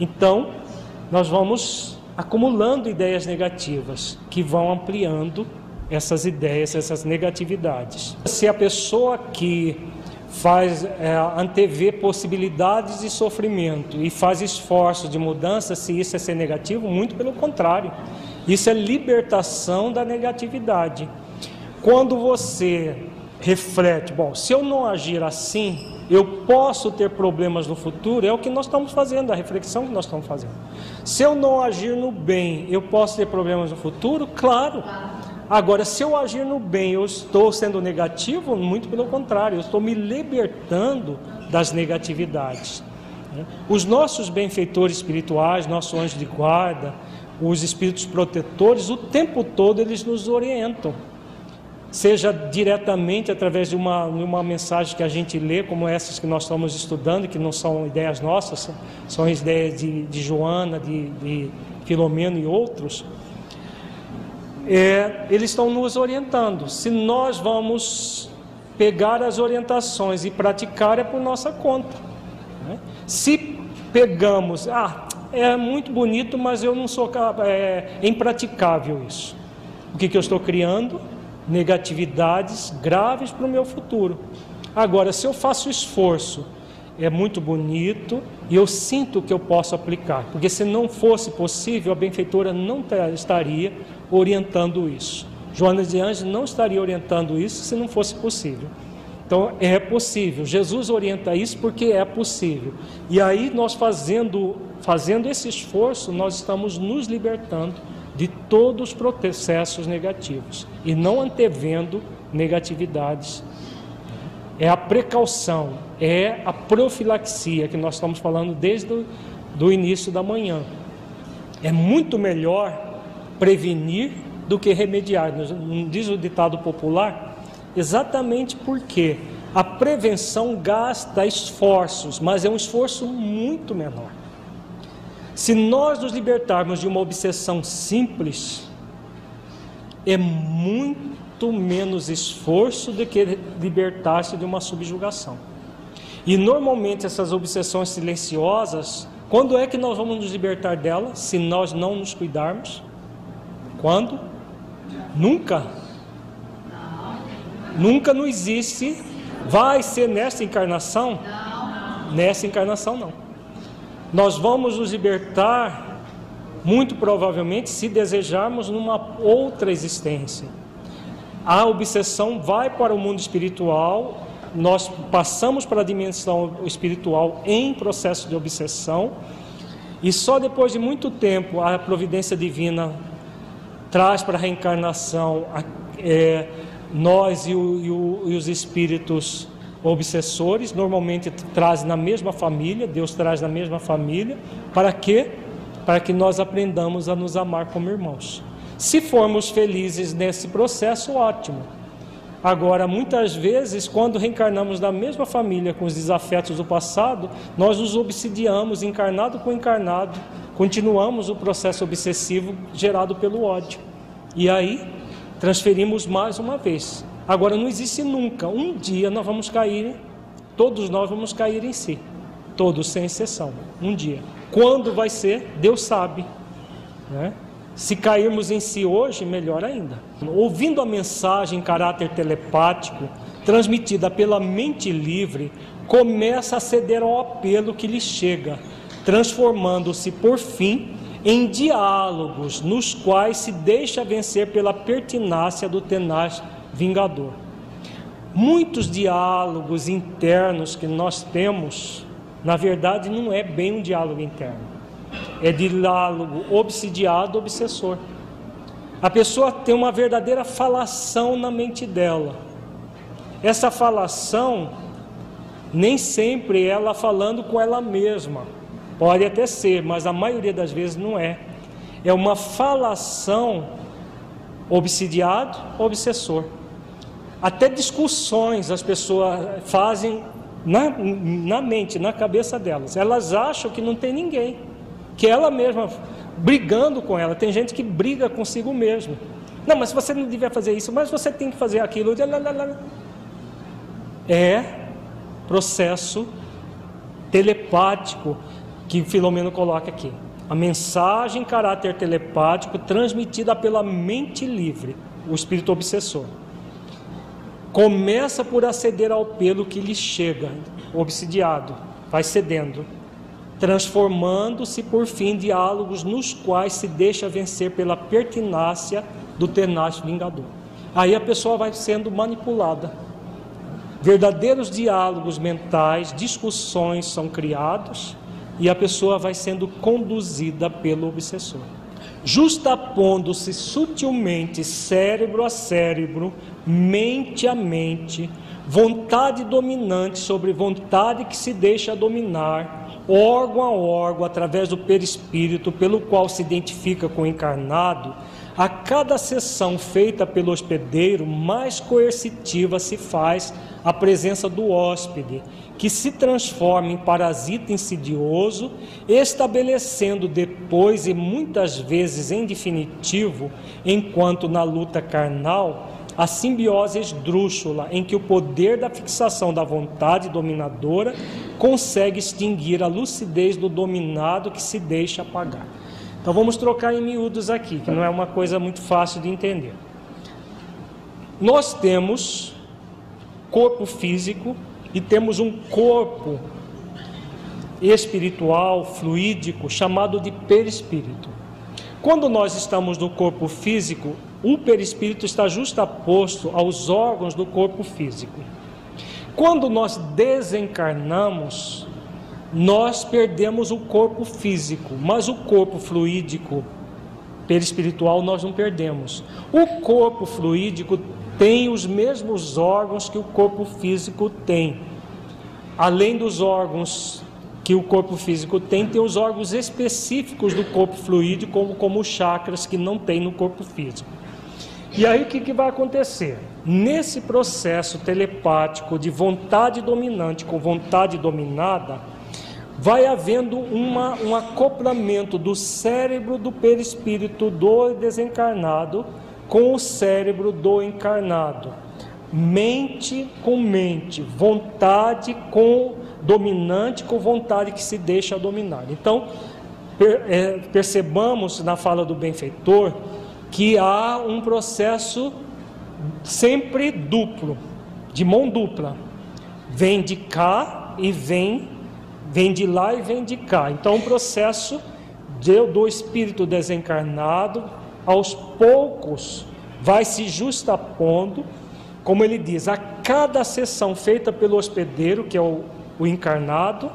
Então, nós vamos acumulando ideias negativas que vão ampliando essas ideias, essas negatividades. Se a pessoa que faz é, antever possibilidades de sofrimento e faz esforço de mudança, se isso é ser negativo, muito pelo contrário. Isso é libertação da negatividade. Quando você reflete: bom, se eu não agir assim, eu posso ter problemas no futuro, é o que nós estamos fazendo, a reflexão que nós estamos fazendo. Se eu não agir no bem, eu posso ter problemas no futuro? Claro. Agora, se eu agir no bem, eu estou sendo negativo? Muito pelo contrário, eu estou me libertando das negatividades. Né? Os nossos benfeitores espirituais, nosso anjo de guarda, os espíritos protetores, o tempo todo eles nos orientam seja diretamente através de uma, uma mensagem que a gente lê, como essas que nós estamos estudando, que não são ideias nossas, são ideias de, de Joana, de, de Filomeno e outros, é, eles estão nos orientando. Se nós vamos pegar as orientações e praticar, é por nossa conta. Né? Se pegamos, ah, é muito bonito, mas eu não sou é, é impraticável isso. O que, que eu estou criando? negatividades graves para o meu futuro. Agora, se eu faço esforço, é muito bonito e eu sinto que eu posso aplicar, porque se não fosse possível, a benfeitora não estaria orientando isso. Joana de Anjos não estaria orientando isso se não fosse possível. Então é possível. Jesus orienta isso porque é possível. E aí nós fazendo fazendo esse esforço, nós estamos nos libertando de todos os processos negativos e não antevendo negatividades. É a precaução, é a profilaxia que nós estamos falando desde o do início da manhã. É muito melhor prevenir do que remediar. Não diz o ditado popular? Exatamente porque a prevenção gasta esforços, mas é um esforço muito menor. Se nós nos libertarmos de uma obsessão simples, é muito menos esforço do que libertar-se de uma subjugação. E normalmente essas obsessões silenciosas, quando é que nós vamos nos libertar delas? Se nós não nos cuidarmos? Quando? Nunca. Nunca não existe. Vai ser nessa encarnação? Nessa encarnação não. Nós vamos nos libertar, muito provavelmente, se desejarmos numa outra existência. A obsessão vai para o mundo espiritual, nós passamos para a dimensão espiritual em processo de obsessão, e só depois de muito tempo a providência divina traz para a reencarnação é, nós e, o, e, o, e os espíritos obsessores, normalmente trazem na mesma família, Deus traz na mesma família, para quê? Para que nós aprendamos a nos amar como irmãos. Se formos felizes nesse processo, ótimo. Agora, muitas vezes, quando reencarnamos na mesma família com os desafetos do passado, nós nos obsidiamos, encarnado com encarnado, continuamos o processo obsessivo gerado pelo ódio. E aí, transferimos mais uma vez Agora, não existe nunca. Um dia nós vamos cair, todos nós vamos cair em si. Todos, sem exceção. Um dia. Quando vai ser, Deus sabe. Né? Se cairmos em si hoje, melhor ainda. Ouvindo a mensagem em caráter telepático, transmitida pela mente livre, começa a ceder ao apelo que lhe chega, transformando-se, por fim, em diálogos nos quais se deixa vencer pela pertinácia do tenaz vingador. Muitos diálogos internos que nós temos, na verdade, não é bem um diálogo interno, é diálogo obsidiado, obsessor. A pessoa tem uma verdadeira falação na mente dela. Essa falação, nem sempre ela falando com ela mesma, pode até ser, mas a maioria das vezes não é. É uma falação obsidiado, obsessor. Até discussões as pessoas fazem na, na mente, na cabeça delas. Elas acham que não tem ninguém, que ela mesma brigando com ela. Tem gente que briga consigo mesmo. Não, mas você não devia fazer isso, mas você tem que fazer aquilo. É processo telepático que Filomeno coloca aqui. A mensagem em caráter telepático transmitida pela mente livre, o espírito obsessor. Começa por aceder ao pelo que lhe chega, obsidiado, vai cedendo, transformando-se por fim em diálogos nos quais se deixa vencer pela pertinácia do tenaz vingador. Aí a pessoa vai sendo manipulada. verdadeiros diálogos mentais, discussões são criados e a pessoa vai sendo conduzida pelo obsessor. Justapondo-se sutilmente cérebro a cérebro, mente a mente, vontade dominante sobre vontade que se deixa dominar, órgão a órgão, através do perispírito, pelo qual se identifica com o encarnado, a cada sessão feita pelo hospedeiro, mais coercitiva se faz a presença do hóspede, que se transforma em parasita insidioso, estabelecendo depois e muitas vezes em definitivo, enquanto na luta carnal, a simbiose esdrúxula, em que o poder da fixação da vontade dominadora consegue extinguir a lucidez do dominado que se deixa apagar. Então vamos trocar em miúdos aqui, que não é uma coisa muito fácil de entender. Nós temos corpo físico e temos um corpo espiritual, fluídico, chamado de perispírito. Quando nós estamos no corpo físico, o perispírito está justaposto aos órgãos do corpo físico. Quando nós desencarnamos, nós perdemos o corpo físico, mas o corpo fluídico, perispiritual, nós não perdemos. O corpo fluídico tem os mesmos órgãos que o corpo físico tem. Além dos órgãos que o corpo físico tem, tem os órgãos específicos do corpo fluídico, como, como chakras que não tem no corpo físico. E aí o que, que vai acontecer? Nesse processo telepático de vontade dominante com vontade dominada, vai havendo uma, um acoplamento do cérebro do perispírito do desencarnado com o cérebro do encarnado. Mente com mente, vontade com dominante com vontade que se deixa dominar. Então, é, percebamos na fala do benfeitor que há um processo sempre duplo, de mão dupla. Vem de cá e vem, vem de lá e vem de cá. Então, um processo de, do espírito desencarnado, aos poucos, vai se justapondo, como ele diz, a cada sessão feita pelo hospedeiro, que é o, o encarnado,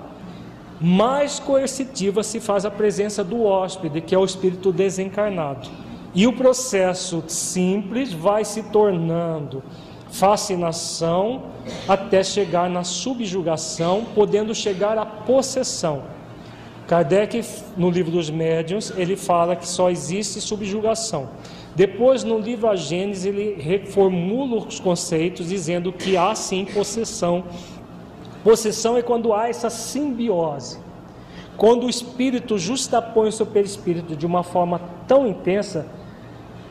mais coercitiva se faz a presença do hóspede, que é o espírito desencarnado. E o processo simples vai se tornando fascinação até chegar na subjugação, podendo chegar à possessão. Kardec, no livro dos médiuns, ele fala que só existe subjugação. Depois, no livro A Gênesis, ele reformula os conceitos, dizendo que há sim possessão. Possessão é quando há essa simbiose. Quando o espírito justapõe o seu perispírito de uma forma tão intensa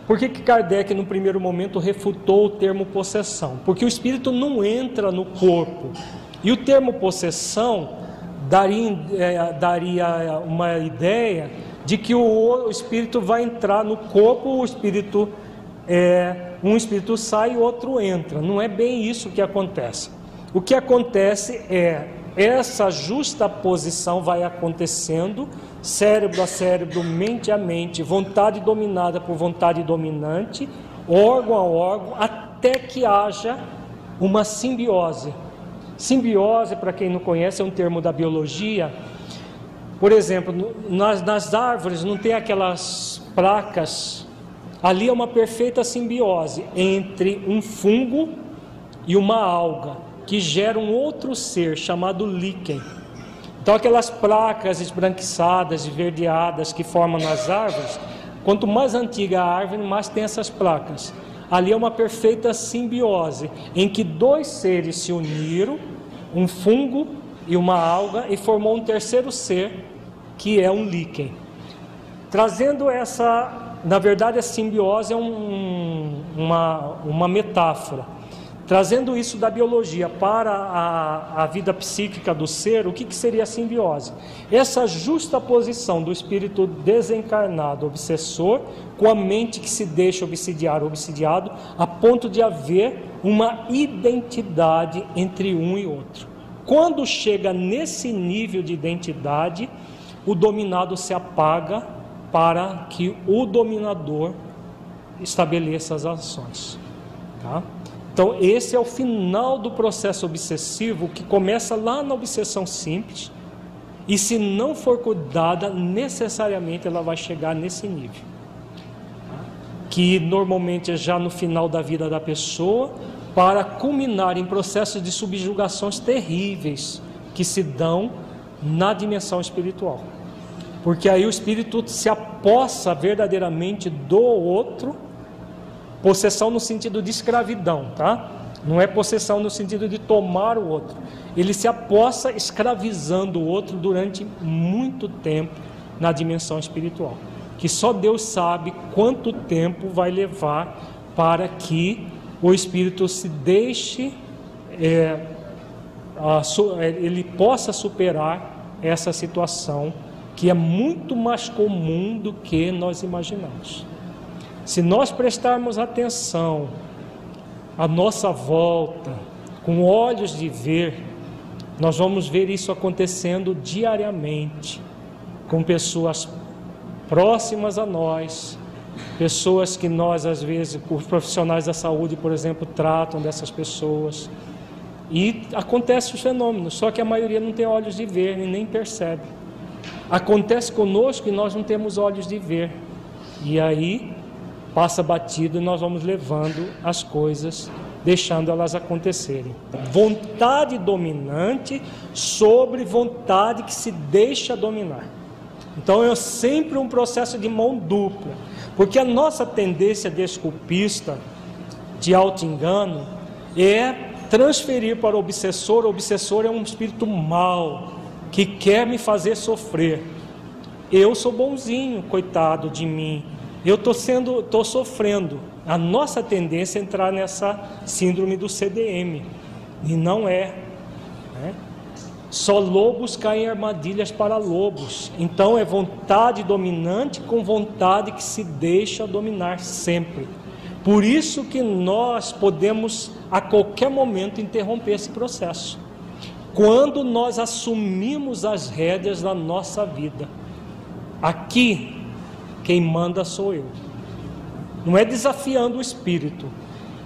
por que, que Kardec, no primeiro momento, refutou o termo possessão? Porque o espírito não entra no corpo. E o termo possessão daria, é, daria uma ideia de que o, o, espírito vai entrar no corpo, o espírito é, um espírito sai e outro entra. Não é bem isso que acontece. O que acontece é essa justa posição vai acontecendo cérebro a cérebro, mente a mente, vontade dominada por vontade dominante, órgão a órgão, até que haja uma simbiose. Simbiose, para quem não conhece, é um termo da biologia. Por exemplo, nas, nas árvores não tem aquelas placas. Ali é uma perfeita simbiose entre um fungo e uma alga, que gera um outro ser chamado líquen. Então, aquelas placas esbranquiçadas, esverdeadas que formam nas árvores, quanto mais antiga a árvore, mais tem essas placas. Ali é uma perfeita simbiose, em que dois seres se uniram, um fungo e uma alga, e formou um terceiro ser, que é um líquen. Trazendo essa, na verdade, a simbiose é um, uma, uma metáfora Trazendo isso da biologia para a, a vida psíquica do ser, o que, que seria a simbiose? Essa justa posição do espírito desencarnado, obsessor, com a mente que se deixa obsidiar, obsidiado, a ponto de haver uma identidade entre um e outro. Quando chega nesse nível de identidade, o dominado se apaga para que o dominador estabeleça as ações. Tá? Então, esse é o final do processo obsessivo que começa lá na obsessão simples. E se não for cuidada, necessariamente ela vai chegar nesse nível. Que normalmente é já no final da vida da pessoa, para culminar em processos de subjugações terríveis que se dão na dimensão espiritual. Porque aí o espírito se apossa verdadeiramente do outro, possessão no sentido de escravidão, tá? Não é possessão no sentido de tomar o outro. Ele se apossa escravizando o outro durante muito tempo na dimensão espiritual. Que só Deus sabe quanto tempo vai levar para que o espírito se deixe, é, a, é, ele possa superar essa situação que é muito mais comum do que nós imaginamos. Se nós prestarmos atenção à nossa volta, com olhos de ver, nós vamos ver isso acontecendo diariamente com pessoas próximas a nós, pessoas que nós, às vezes, os profissionais da saúde, por exemplo, tratam dessas pessoas. E acontece os fenômenos, só que a maioria não tem olhos de ver e nem percebe. Acontece conosco e nós não temos olhos de ver. E aí passa batido nós vamos levando as coisas, deixando elas acontecerem. Vontade dominante sobre vontade que se deixa dominar. Então é sempre um processo de mão dupla, porque a nossa tendência desculpista, de auto-engano, é transferir para o obsessor. O obsessor é um espírito mau, que quer me fazer sofrer. Eu sou bonzinho, coitado de mim. Eu estou sendo, estou sofrendo. A nossa tendência é entrar nessa síndrome do CDM e não é. Né? Só lobos caem em armadilhas para lobos. Então é vontade dominante com vontade que se deixa dominar sempre. Por isso que nós podemos a qualquer momento interromper esse processo quando nós assumimos as rédeas da nossa vida. Aqui, quem manda sou eu. Não é desafiando o espírito,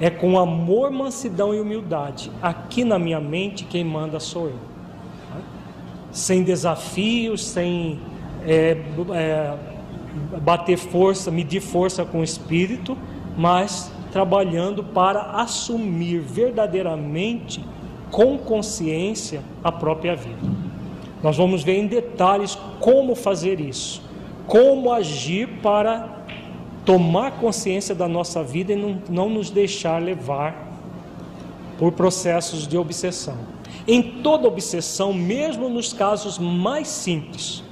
é com amor, mansidão e humildade. Aqui na minha mente, quem manda sou eu. Sem desafios, sem é, é, bater força, medir força com o espírito, mas trabalhando para assumir verdadeiramente com consciência a própria vida. Nós vamos ver em detalhes como fazer isso, como agir para tomar consciência da nossa vida e não, não nos deixar levar por processos de obsessão. Em toda obsessão, mesmo nos casos mais simples,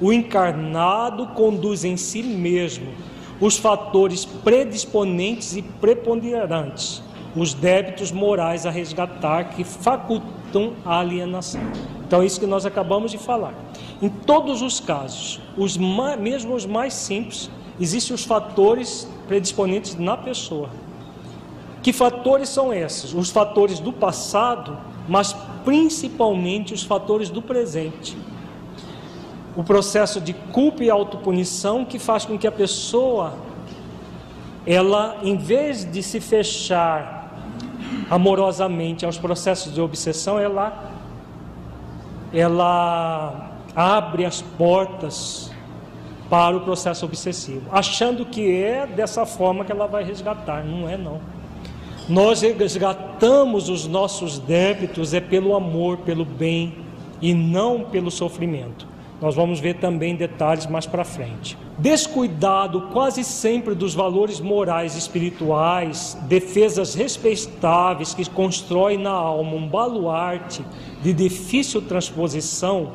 o encarnado conduz em si mesmo os fatores predisponentes e preponderantes os débitos morais a resgatar que facultam a alienação. Então, é isso que nós acabamos de falar. Em todos os casos, os mais, mesmo os mais simples, existem os fatores predisponentes na pessoa. Que fatores são esses? Os fatores do passado, mas principalmente os fatores do presente. O processo de culpa e autopunição que faz com que a pessoa ela, em vez de se fechar amorosamente aos processos de obsessão, ela, ela abre as portas para o processo obsessivo, achando que é dessa forma que ela vai resgatar. Não é, não. Nós resgatamos os nossos débitos é pelo amor, pelo bem e não pelo sofrimento. Nós vamos ver também detalhes mais para frente. Descuidado quase sempre dos valores morais e espirituais, defesas respeitáveis que constroem na alma um baluarte de difícil transposição,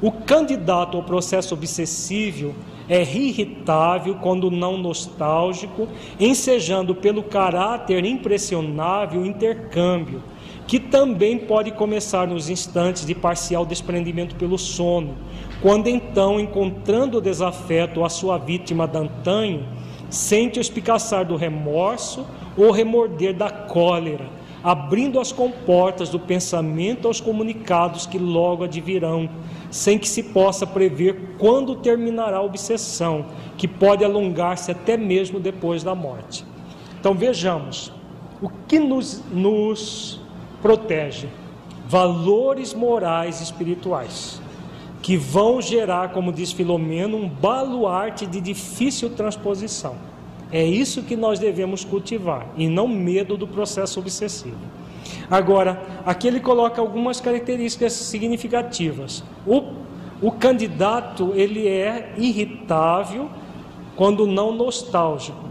o candidato ao processo obsessivo é irritável quando não nostálgico, ensejando pelo caráter impressionável intercâmbio, que também pode começar nos instantes de parcial desprendimento pelo sono, quando então, encontrando o desafeto a sua vítima d'antanho, sente o espicaçar do remorso ou remorder da cólera, abrindo as comportas do pensamento aos comunicados que logo advirão, sem que se possa prever quando terminará a obsessão, que pode alongar-se até mesmo depois da morte. Então vejamos, o que nos, nos protege? Valores morais e espirituais, que vão gerar, como diz Filomeno, um baluarte de difícil transposição. É isso que nós devemos cultivar, e não medo do processo obsessivo. Agora, aqui ele coloca algumas características significativas. O, o candidato ele é irritável quando não nostálgico.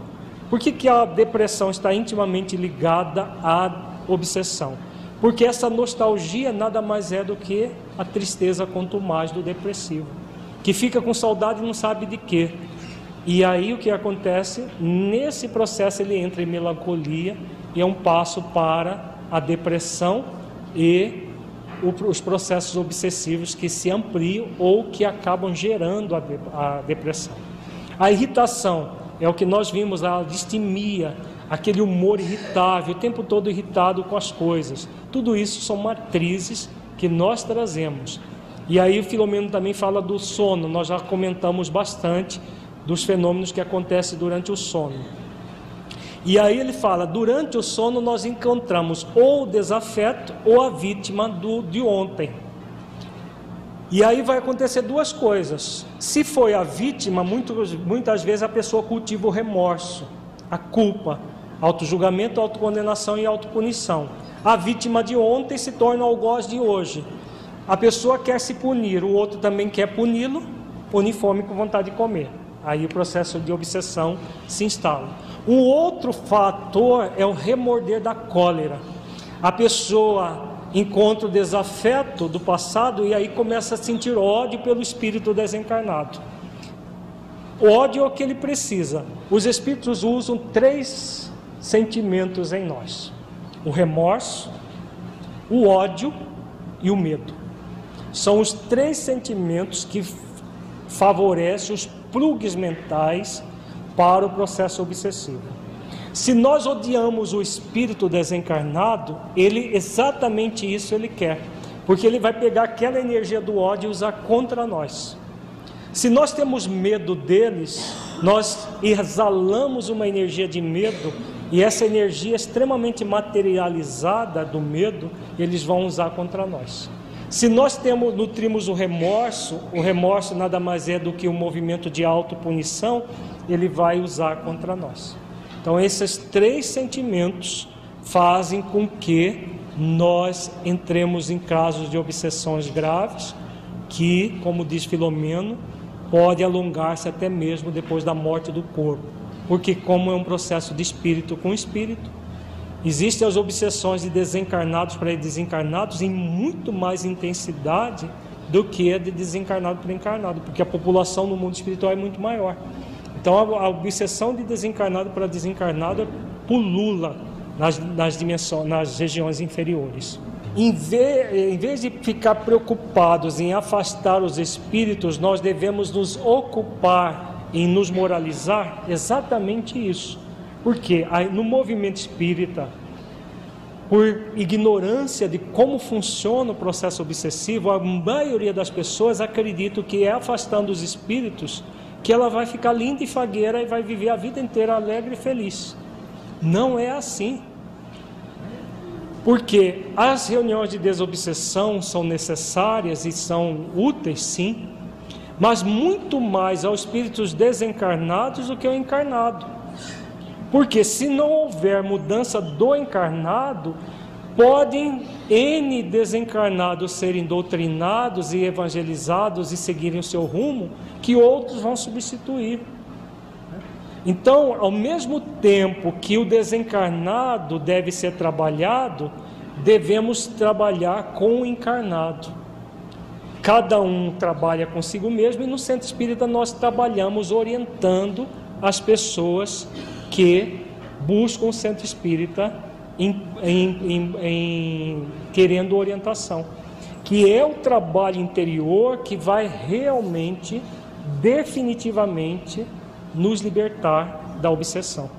Por que, que a depressão está intimamente ligada à obsessão? Porque essa nostalgia nada mais é do que a tristeza quanto mais do depressivo, que fica com saudade e não sabe de quê. E aí o que acontece? Nesse processo ele entra em melancolia e é um passo para a depressão e os processos obsessivos que se ampliam ou que acabam gerando a, depressão. A irritação é o que nós vimos, a distimia, aquele humor irritável, o tempo todo irritado com as coisas. Tudo isso são matrizes que nós trazemos. E aí o Filomeno também fala do sono, nós já comentamos bastante dos fenômenos que acontecem durante o sono. E aí ele fala: durante o sono nós encontramos ou o desafeto ou a vítima do, de ontem. E aí vai acontecer duas coisas. Se foi a vítima, muitas, vezes a pessoa cultiva o remorso, a culpa, autojulgamento, autocondenação e autopunição. A vítima de ontem se torna o algoz de hoje. A pessoa quer se punir, o outro também quer puni-lo, unir fome com vontade de comer. Aí o processo de obsessão se instala. Um outro fator é o remorder da cólera. A pessoa encontra o desafeto do passado e aí começa a sentir ódio pelo espírito desencarnado. O ódio é o que ele precisa. Os espíritos usam três sentimentos em nós: o remorso, o ódio e o medo. São os três sentimentos que favorecem os plugs mentais para o processo obsessivo. Se nós odiamos o espírito desencarnado, ele exatamente isso ele quer, porque ele vai pegar aquela energia do ódio e usar contra nós. Se nós temos medo deles, nós exalamos uma energia de medo e essa energia extremamente materializada do medo, eles vão usar contra nós. Se nós temos, nutrimos o remorso, o remorso nada mais é do que um movimento de autopunição, ele vai usar contra nós. Então, esses três sentimentos fazem com que nós entremos em casos de obsessões graves, que, como diz Filomeno, pode alongar-se até mesmo depois da morte do corpo, porque como é um processo de espírito com espírito, existem as obsessões de desencarnados para desencarnados em muito mais intensidade do que a de desencarnado para encarnado, porque a população no mundo espiritual é muito maior. Então a, obsessão de desencarnado para desencarnado pulula nas, nas dimensões, nas regiões inferiores. Em vez, em vez de ficar preocupados em afastar os espíritos, nós devemos nos ocupar em nos moralizar exatamente isso. Porque no movimento espírita, por ignorância de como funciona o processo obsessivo, a maioria das pessoas acredita que é afastando os espíritos que ela vai ficar linda e fagueira e vai viver a vida inteira alegre e feliz. Não é assim. Porque as reuniões de desobsessão são necessárias e são úteis, sim, mas muito mais aos espíritos desencarnados do que ao encarnado. Porque se não houver mudança do encarnado, Podem N desencarnados serem doutrinados e evangelizados e seguirem o seu rumo, que outros vão substituir. Então, ao mesmo tempo que o desencarnado deve ser trabalhado, devemos trabalhar com o encarnado. Cada um trabalha consigo mesmo e no centro espírita nós trabalhamos orientando as pessoas que buscam o centro espírita em, em, em, querendo orientação, que é o trabalho interior que vai realmente, definitivamente, nos libertar da obsessão.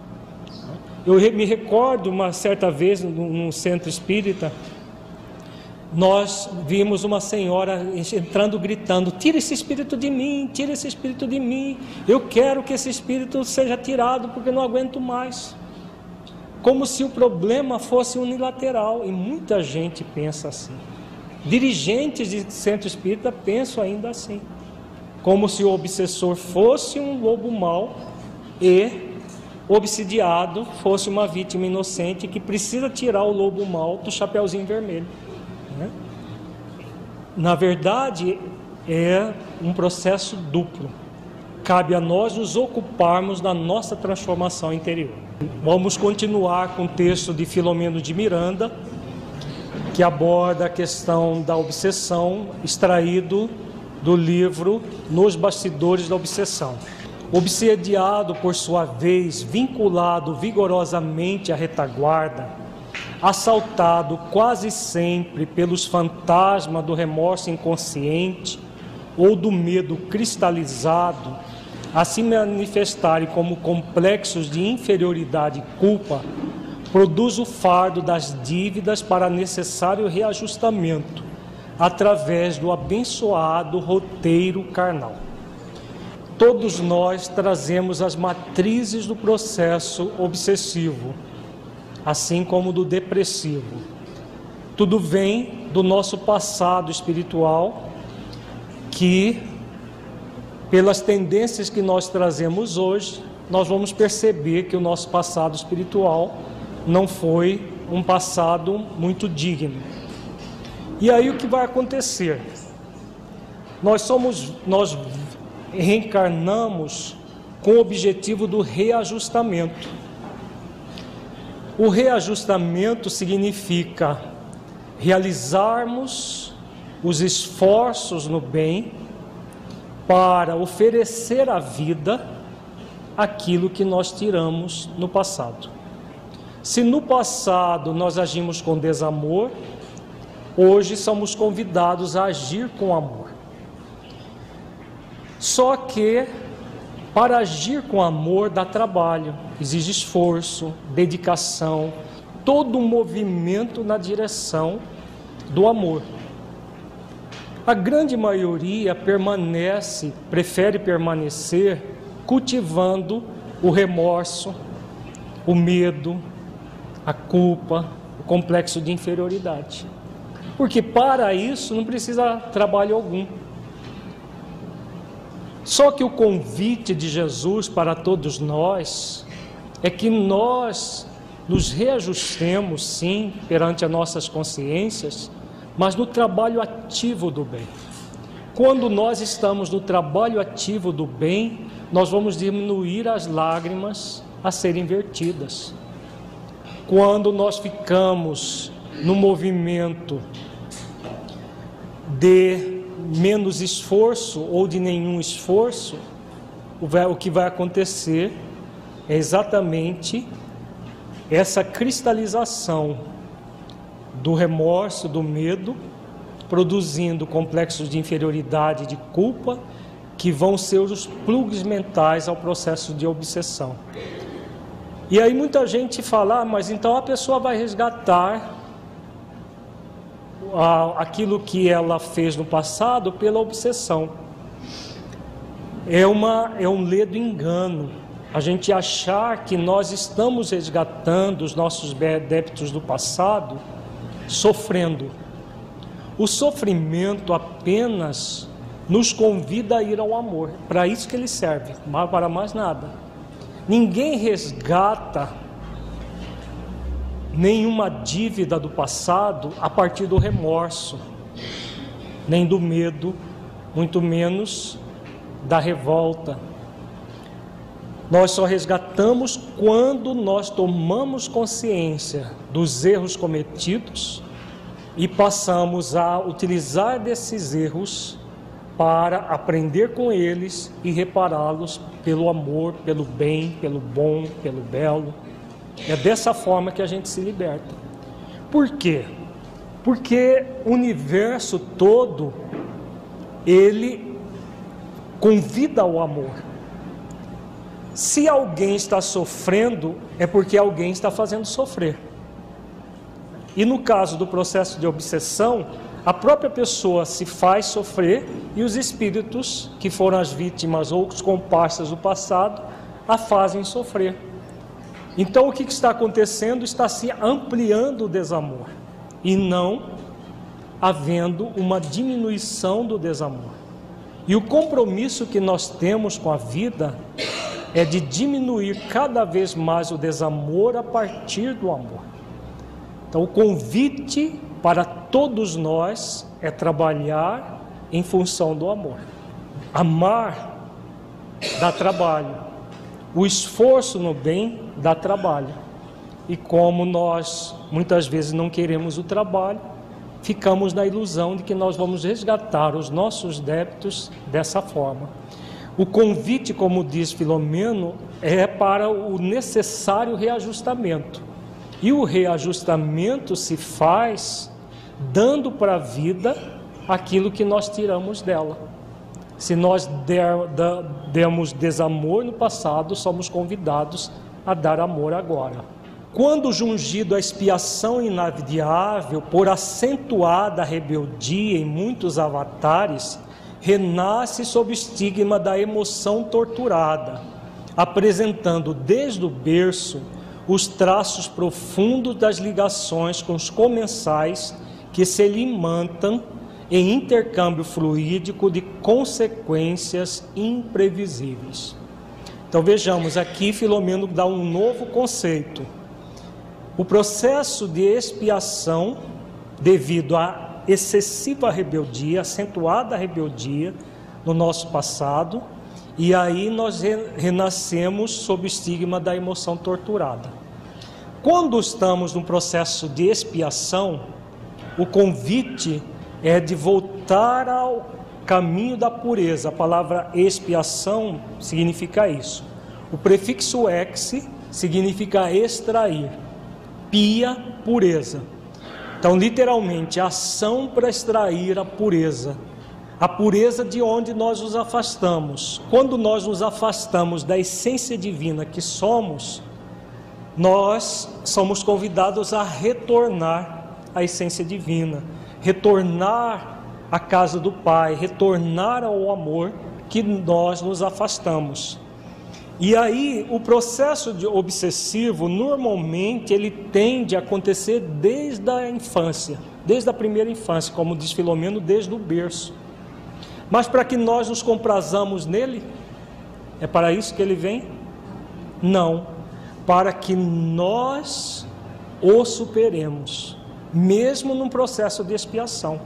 Eu me recordo uma certa vez num centro espírita, nós vimos uma senhora entrando gritando: Tira esse espírito de mim, tira esse espírito de mim. Eu quero que esse espírito seja tirado porque não aguento mais. como se o problema fosse unilateral, e muita gente pensa assim. Dirigentes de centro espírita pensam ainda assim, como se o obsessor fosse um lobo mau e obsidiado fosse uma vítima inocente que precisa tirar o lobo mau do chapeuzinho vermelho. Né? Na verdade, é um processo duplo. Cabe a nós nos ocuparmos da nossa transformação interior. Vamos continuar com o texto de Filomeno de Miranda, que aborda a questão da obsessão, extraído do livro Nos Bastidores da Obsessão. Obsediado, por sua vez, vinculado vigorosamente à retaguarda, assaltado quase sempre pelos fantasmas do remorso inconsciente ou do medo cristalizado, a se manifestarem como complexos de inferioridade e culpa, produz o fardo das dívidas para necessário reajustamento, através do abençoado roteiro carnal. Todos nós trazemos as matrizes do processo obsessivo, assim como do depressivo. Tudo vem do nosso passado espiritual, que, pelas tendências que nós trazemos hoje, nós vamos perceber que o nosso passado espiritual não foi um passado muito digno. E aí o que vai acontecer? Nós somos, nós reencarnamos com o objetivo do reajustamento. O reajustamento significa realizarmos os esforços no bem para oferecer à vida aquilo que nós tiramos no passado. Se no passado nós agimos com desamor, hoje somos convidados a agir com amor. Só que para agir com amor dá trabalho, exige esforço, dedicação, todo um movimento na direção do amor. A grande maioria permanece, prefere permanecer cultivando o remorso, o medo, a culpa, o complexo de inferioridade. Porque para isso não precisa trabalho algum. Só que o convite de Jesus para todos nós é que nós nos reajustemos, sim, perante as nossas consciências, mas no trabalho ativo do bem. Quando nós estamos no trabalho ativo do bem, nós vamos diminuir as lágrimas a serem vertidas. Quando nós ficamos no movimento de menos esforço ou de nenhum esforço, o que vai acontecer é exatamente essa cristalização do remorso, do medo, produzindo complexos de inferioridade de culpa, que vão ser os plugs mentais ao processo de obsessão. E aí muita gente fala, ah, mas então a pessoa vai resgatar aquilo que ela fez no passado pela obsessão. É, uma, é um ledo engano a gente achar que nós estamos resgatando os nossos débitos do passado sofrendo. O sofrimento apenas nos convida a ir ao amor, para isso que ele serve, para mais nada. Ninguém resgata nenhuma dívida do passado a partir do remorso, nem do medo, muito menos da revolta. Nós só resgatamos quando nós tomamos consciência dos erros cometidos e passamos a utilizar desses erros para aprender com eles e repará-los pelo amor, pelo bem, pelo bom, pelo belo. É dessa forma que a gente se liberta. Por quê? Porque o universo todo ele convida ao amor. Se alguém está sofrendo, é porque alguém está fazendo sofrer. E no caso do processo de obsessão, a própria pessoa se faz sofrer e os espíritos que foram as vítimas ou os comparsas do passado a fazem sofrer. Então o que está acontecendo? Está se ampliando o desamor e não havendo uma diminuição do desamor. E o compromisso que nós temos com a vida é de diminuir cada vez mais o desamor a partir do amor. Então, o convite para todos nós é trabalhar em função do amor. Amar dá trabalho, o esforço no bem dá trabalho. E como nós muitas vezes não queremos o trabalho, ficamos na ilusão de que nós vamos resgatar os nossos débitos dessa forma. O convite, como diz Filomeno, é para o necessário reajustamento. E o reajustamento se faz dando para a vida aquilo que nós tiramos dela. Se nós der, demos desamor no passado, somos convidados a dar amor agora. Quando jungido a expiação inadiável por acentuada rebeldia em muitos avatares, renasce sob estigma da emoção torturada, apresentando desde o berço os traços profundos das ligações com os comensais que se alimentam em intercâmbio fluídico de consequências imprevisíveis. Então vejamos, aqui Filomeno dá um novo conceito o processo de expiação, devido à excessiva rebeldia, acentuada rebeldia no nosso passado, e aí nós renascemos sob o estigma da emoção torturada. Quando estamos num processo de expiação, o convite é de voltar ao caminho da pureza. A palavra expiação significa isso. O prefixo ex significa extrair pia pureza. Então, literalmente, ação para extrair a pureza. A pureza de onde nós nos afastamos. Quando nós nos afastamos da essência divina que somos, nós somos convidados a retornar à essência divina, retornar à casa do Pai, retornar ao amor que nós nos afastamos. E aí, o processo de obsessivo, normalmente, ele tende a acontecer desde a infância, desde a primeira infância, como diz Filomeno, desde o berço. Mas para que nós nos comprazamos nele, é para isso que ele vem? Não, para que nós o superemos, mesmo num processo de expiação.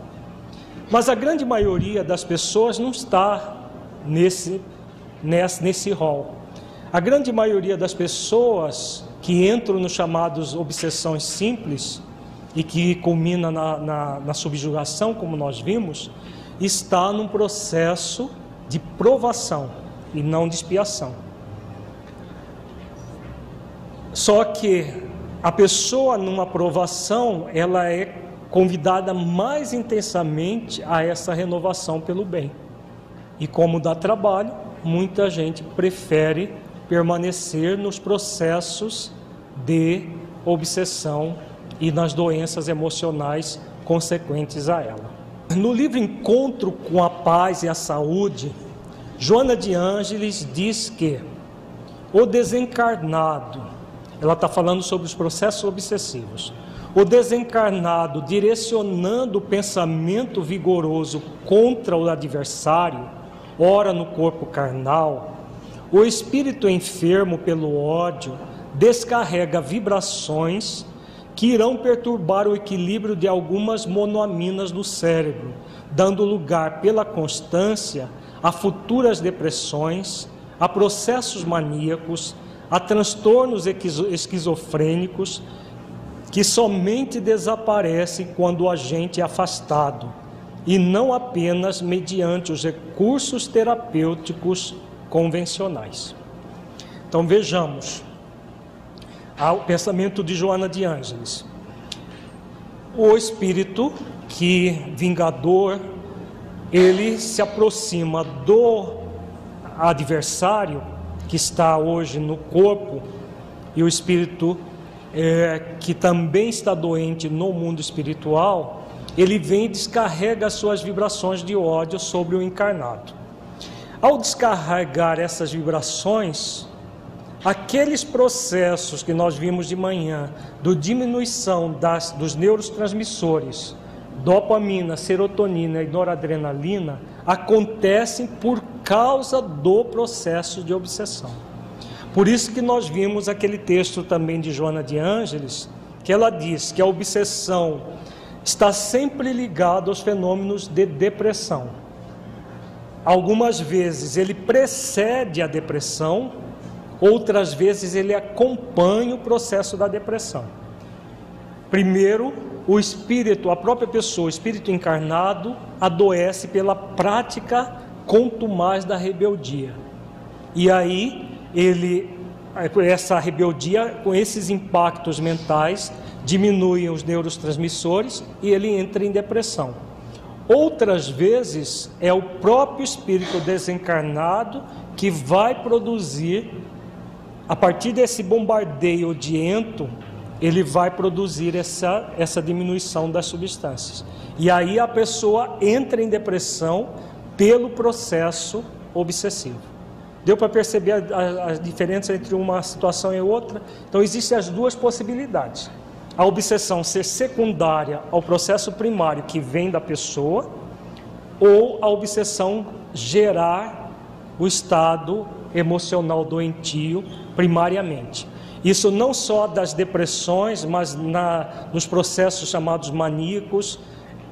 Mas a grande maioria das pessoas não está nesse, nesse, nesse rol. A grande maioria das pessoas que entram nos chamados obsessões simples e que culmina na, na, na subjugação, como nós vimos, está num processo de provação e não de expiação. Só que a pessoa numa provação, ela é convidada mais intensamente a essa renovação pelo bem. E como dá trabalho, muita gente prefere permanecer nos processos de obsessão e nas doenças emocionais consequentes a ela. No livro Encontro com a Paz e a Saúde, Joana de Ângeles diz que o desencarnado, ela está falando sobre os processos obsessivos, o desencarnado direcionando o pensamento vigoroso contra o adversário, ora no corpo carnal, o espírito enfermo pelo ódio descarrega vibrações que irão perturbar o equilíbrio de algumas monoaminas no cérebro, dando lugar pela constância a futuras depressões, a processos maníacos, a transtornos esquizofrênicos que somente desaparecem quando o agente é afastado e não apenas mediante os recursos terapêuticos convencionais. Então vejamos o pensamento de Joana de Ângeles. O espírito que vingador, ele se aproxima do adversário que está hoje no corpo e o espírito é, que também está doente no mundo espiritual, ele vem e descarrega suas vibrações de ódio sobre o encarnado. Ao descarregar essas vibrações, aqueles processos que nós vimos de manhã, do diminuição das, dos neurotransmissores, dopamina, serotonina e noradrenalina, acontecem por causa do processo de obsessão. Por isso que nós vimos aquele texto também de Joana de Ângeles, que ela diz que a obsessão está sempre ligada aos fenômenos de depressão. Algumas vezes ele precede a depressão, outras vezes ele acompanha o processo da depressão. Primeiro, o espírito, a própria pessoa, o espírito encarnado, adoece pela prática contumaz da rebeldia. E aí ele essa rebeldia com esses impactos mentais diminuem os neurotransmissores e ele entra em depressão. Outras vezes é o próprio espírito desencarnado que vai produzir a partir desse bombardeio odiento, ele vai produzir essa, essa diminuição das substâncias. E aí a pessoa entra em depressão pelo processo obsessivo. Deu para perceber a, a, a, diferença entre uma situação e outra? Então, existem as duas possibilidades. A obsessão ser secundária ao processo primário que vem da pessoa, ou a obsessão gerar o estado emocional doentio primariamente. Isso não só das depressões, mas na, nos processos chamados maníacos,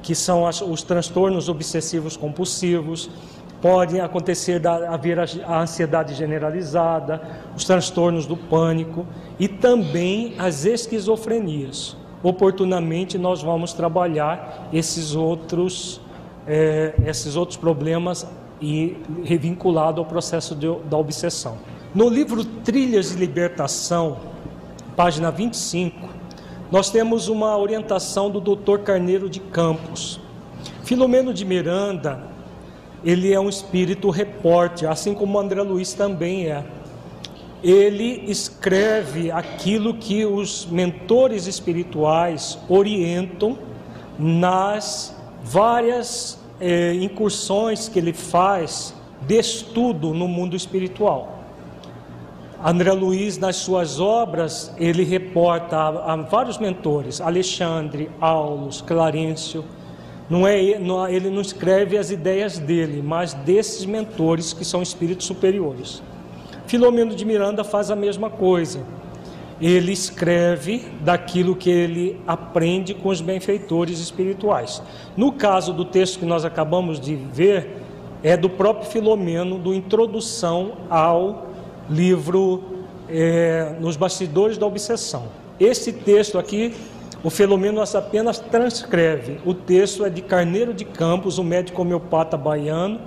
que são as, os transtornos obsessivos compulsivos, podem acontecer da, haver a, a ansiedade generalizada, os transtornos do pânico e também as esquizofrenias. Oportunamente nós vamos trabalhar esses outros, é, esses outros problemas e revinculado ao processo de, da obsessão. No livro Trilhas de Libertação, página 25, nós temos uma orientação do Dr. Carneiro de Campos. Filomeno de Miranda, ele é um espírito repórter, assim como André Luiz também é. Ele escreve aquilo que os mentores espirituais orientam nas várias é, incursões que ele faz de estudo no mundo espiritual. André Luiz, nas suas obras, ele reporta a, a vários mentores, Alexandre, Aulos, Clarencio. Não é, ele não escreve as ideias dele, mas desses mentores que são espíritos superiores. Filomeno de Miranda faz a mesma coisa ele escreve daquilo que ele aprende com os benfeitores espirituais. No caso do texto que nós acabamos de ver, é do próprio Filomeno, do Introdução ao livro é, Nos Bastidores da Obsessão. Esse texto aqui, o Filomeno apenas transcreve. O texto é de Carneiro de Campos, um médico homeopata baiano,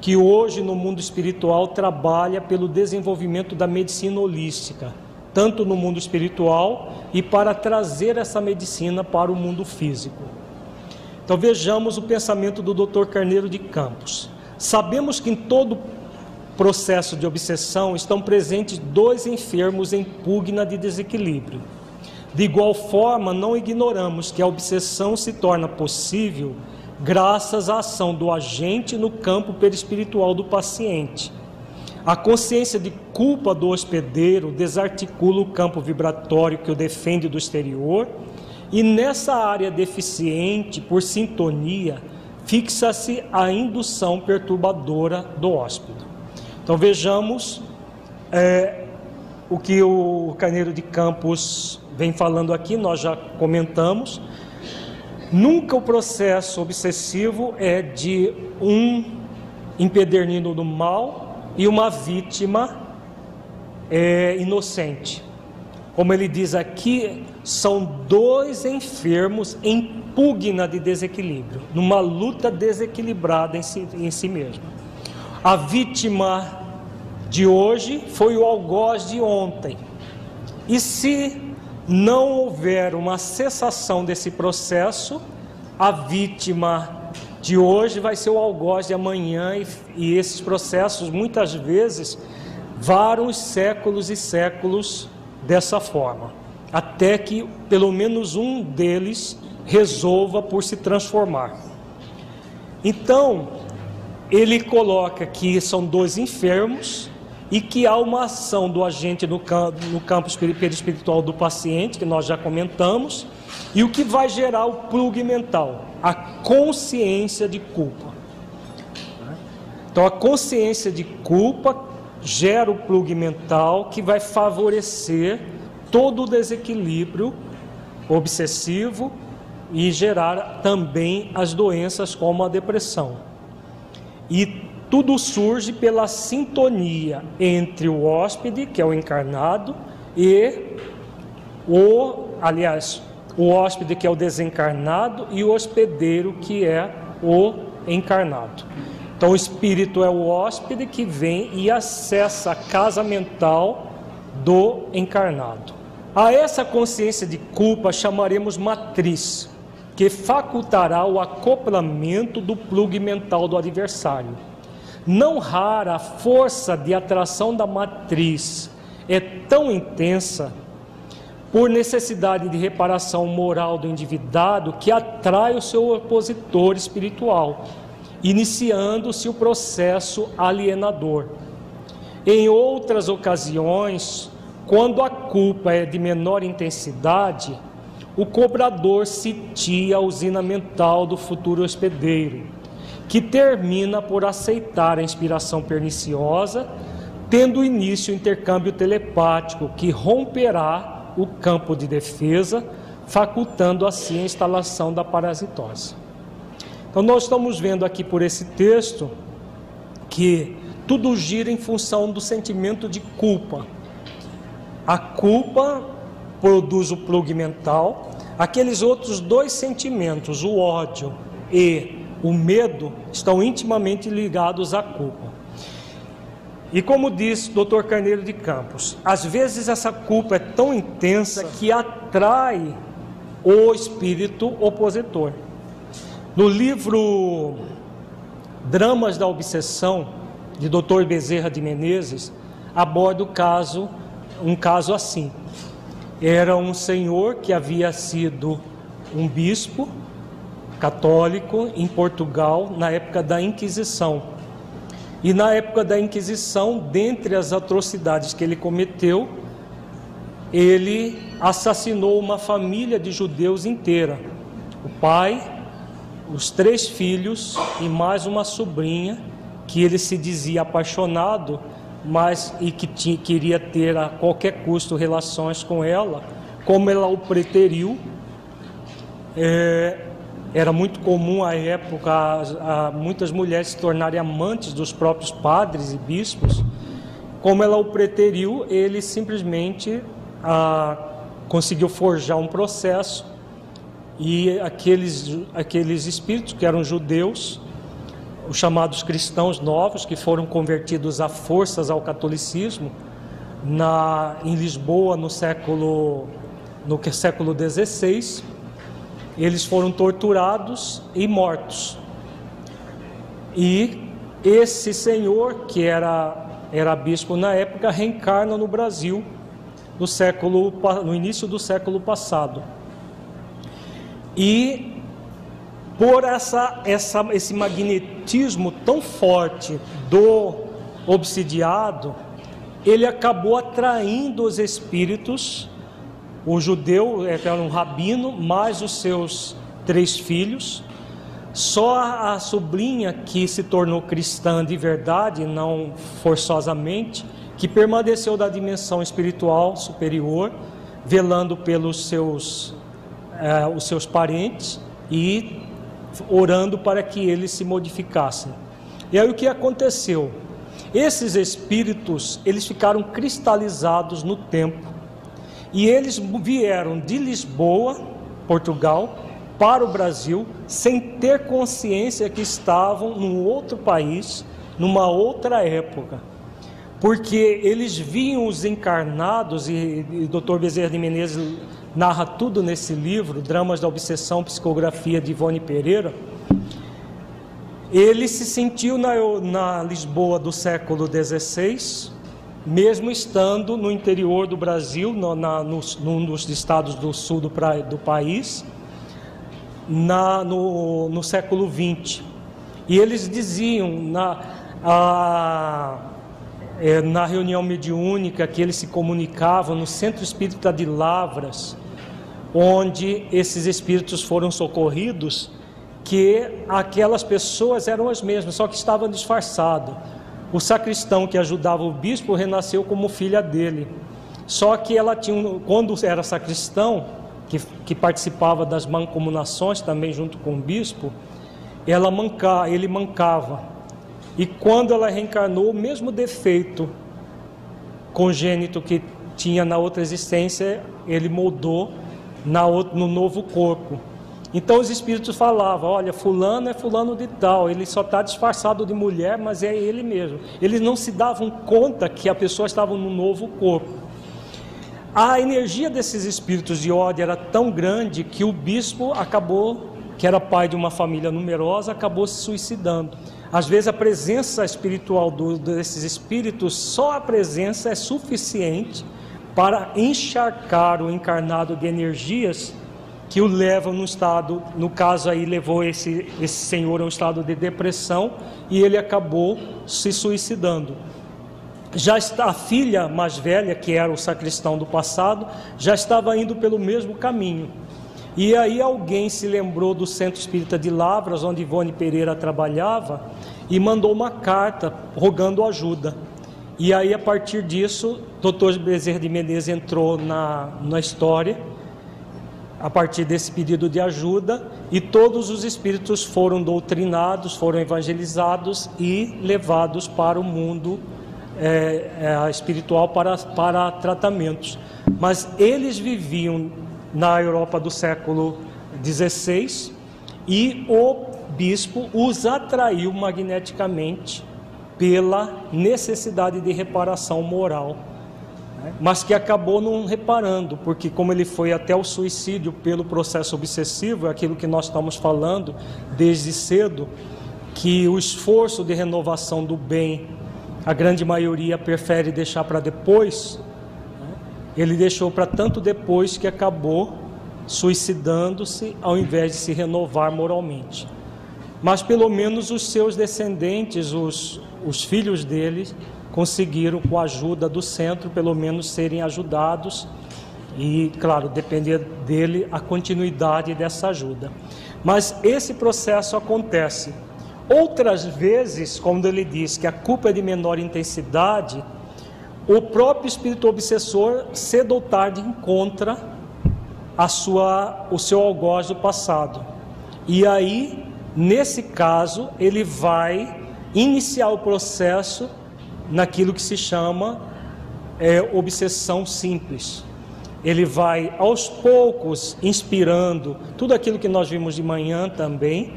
que hoje no mundo espiritual trabalha pelo desenvolvimento da medicina holística tanto no mundo espiritual e para trazer essa medicina para o mundo físico. Então vejamos o pensamento do Dr. Carneiro de Campos. Sabemos que em todo processo de obsessão estão presentes dois enfermos em pugna de desequilíbrio. De igual forma, não ignoramos que a obsessão se torna possível graças à ação do agente no campo perispiritual do paciente a consciência de culpa do hospedeiro desarticula o campo vibratório que o defende do exterior, e nessa área deficiente, por sintonia, fixa-se a indução perturbadora do hóspede. Então vejamos é, o que o Carneiro de Campos vem falando aqui, nós já comentamos. Nunca o processo obsessivo é de um empedernido do mal e uma vítima é, inocente. Como ele diz aqui, são dois enfermos em pugna de desequilíbrio, numa luta desequilibrada em si, em si mesmo. A vítima de hoje foi o algoz de ontem. E se não houver uma cessação desse processo, a vítima de hoje vai ser o algoz de amanhã, e, e esses processos muitas vezes varam os séculos e séculos dessa forma, até que pelo menos um deles resolva por se transformar. Então, ele coloca que são dois enfermos e que há uma ação do agente no campo, no campo perispiritual do paciente, que nós já comentamos, e o que vai gerar o plug mental? A consciência de culpa. Então, a consciência de culpa gera o plug mental que vai favorecer todo o desequilíbrio obsessivo e gerar também as doenças como a depressão. E tudo surge pela sintonia entre o hóspede, que é o encarnado, e o, aliás, o hóspede que é o desencarnado e o hospedeiro que é o encarnado. Então o espírito é o hóspede que vem e acessa a casa mental do encarnado. A essa consciência de culpa chamaremos matriz, que facultará o acoplamento do plug mental do adversário. Não rara a força de atração da matriz é tão intensa por necessidade de reparação moral do endividado que atrai o seu opositor espiritual, iniciando-se o processo alienador. Em outras ocasiões, quando a culpa é de menor intensidade, o cobrador sitia a usina mental do futuro hospedeiro que termina por aceitar a inspiração perniciosa, tendo início o intercâmbio telepático que romperá o campo de defesa, facultando assim a instalação da parasitose. Então, nós estamos vendo aqui por esse texto que tudo gira em função do sentimento de culpa. A culpa produz o plug mental, aqueles outros dois sentimentos, o ódio e o medo estão intimamente ligados à culpa. E como diz Dr. Carneiro de Campos, às vezes essa culpa é tão intensa que atrai o espírito opositor. No livro Dramas da Obsessão, de Dr. Bezerra de Menezes, aborda o caso, um caso assim. Era um senhor que havia sido um bispo católico em Portugal na época da Inquisição. E na época da Inquisição, dentre as atrocidades que ele cometeu, ele assassinou uma família de judeus inteira. O pai, os três filhos e mais uma sobrinha que ele se dizia apaixonado, mas e que tinha, queria ter a qualquer custo relações com ela, como ela o preteriu, é, era muito comum à época muitas mulheres se tornarem amantes dos próprios padres e bispos. Como ela o preteriu, ele simplesmente a, conseguiu forjar um processo e aqueles, aqueles espíritos que eram judeus, os chamados cristãos novos, que foram convertidos a forças ao catolicismo, na, em Lisboa no século, no século XVI, eles foram torturados e mortos. E esse senhor, que era, era bispo na época, reencarna no Brasil no, século, no início do século passado. E por essa, essa, esse magnetismo tão forte do obsidiado, ele acabou atraindo os espíritos o judeu era um rabino, mais os seus três filhos. Só a sobrinha que se tornou cristã de verdade, não forçosamente, que permaneceu da dimensão espiritual superior, velando pelos seus, eh, os seus parentes e orando para que eles se modificassem. E aí o que aconteceu? Esses espíritos, eles ficaram cristalizados no tempo e eles vieram de Lisboa, Portugal, para o Brasil, sem ter consciência que estavam num outro país, numa outra época. Porque eles viam os encarnados, e, e o Dr. Bezerra de Menezes narra tudo nesse livro, Dramas da Obsessão, Psicografia de Ivone Pereira. Ele se sentiu na, na Lisboa do século XVI, mesmo estando no interior do Brasil, no, na, nos, num dos estados do sul do, pra, do país, na, no, no século XX. E eles diziam, na, a, é, na reunião mediúnica que eles se comunicavam no Centro Espírita de Lavras, onde esses espíritos foram socorridos, que aquelas pessoas eram as mesmas, só que estavam disfarçados. O sacristão que ajudava o bispo renasceu como filha dele. Só que ela tinha, quando era sacristão, que, que participava das mancomunações também junto com o bispo, ela manca, ele mancava. E quando ela reencarnou, o mesmo defeito congênito que tinha na outra existência, ele moldou na, no novo corpo. Então os espíritos falavam: olha, fulano é fulano de tal, ele só está disfarçado de mulher, mas é ele mesmo. Eles não se davam conta que a pessoa estava no novo corpo. A energia desses espíritos de ódio era tão grande que o bispo acabou, que era pai de uma família numerosa, acabou se suicidando. Às vezes a presença espiritual do, desses espíritos, só a presença é suficiente para encharcar o encarnado de energias que o levam no estado, no caso aí levou esse, esse senhor a um estado de depressão e ele acabou se suicidando. Já está a filha mais velha, que era o sacristão do passado, já estava indo pelo mesmo caminho. E aí alguém se lembrou do Centro Espírita de Lavras, onde Ivone Pereira trabalhava, e mandou uma carta rogando ajuda. E aí, a partir disso, o doutor Bezerra de Menezes entrou na, na história a partir desse pedido de ajuda, e todos os espíritos foram doutrinados, foram evangelizados e levados para o mundo é, é, espiritual para, para tratamentos. Mas eles viviam na Europa do século XVI e o bispo os atraiu magneticamente pela necessidade de reparação moral mas que acabou não reparando, porque como ele foi até o suicídio pelo processo obsessivo, é aquilo que nós estamos falando desde cedo, que o esforço de renovação do bem, a grande maioria prefere deixar para depois, né? ele deixou para tanto depois que acabou suicidando-se ao invés de se renovar moralmente. Mas pelo menos os seus descendentes, os, os filhos dele, conseguiram, com a ajuda do centro, pelo menos serem ajudados e, claro, depender dele a continuidade dessa ajuda. Mas esse processo acontece. Outras vezes, como ele diz que a culpa é de menor intensidade, o próprio espírito obsessor cedo ou tarde encontra a sua, o seu algoz do passado. E aí, nesse caso, ele vai iniciar o processo naquilo que se chama é, obsessão simples. Ele vai aos poucos inspirando tudo aquilo que nós vimos de manhã também,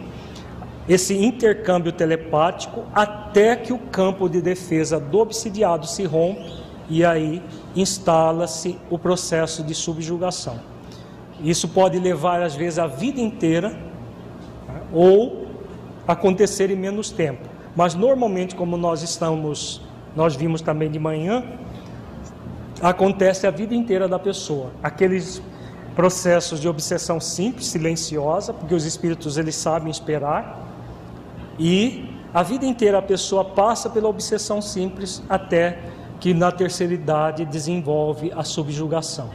esse intercâmbio telepático, até que o campo de defesa do obsidiado se rompe e aí instala-se o processo de subjugação. Isso pode levar, às vezes, a vida inteira né, ou acontecer em menos tempo. Mas normalmente, como nós estamos nós vimos também de manhã, acontece a vida inteira da pessoa. Aqueles processos de obsessão simples, silenciosa, porque os espíritos eles sabem esperar, e a vida inteira a pessoa passa pela obsessão simples até que na terceira idade desenvolve a subjugação,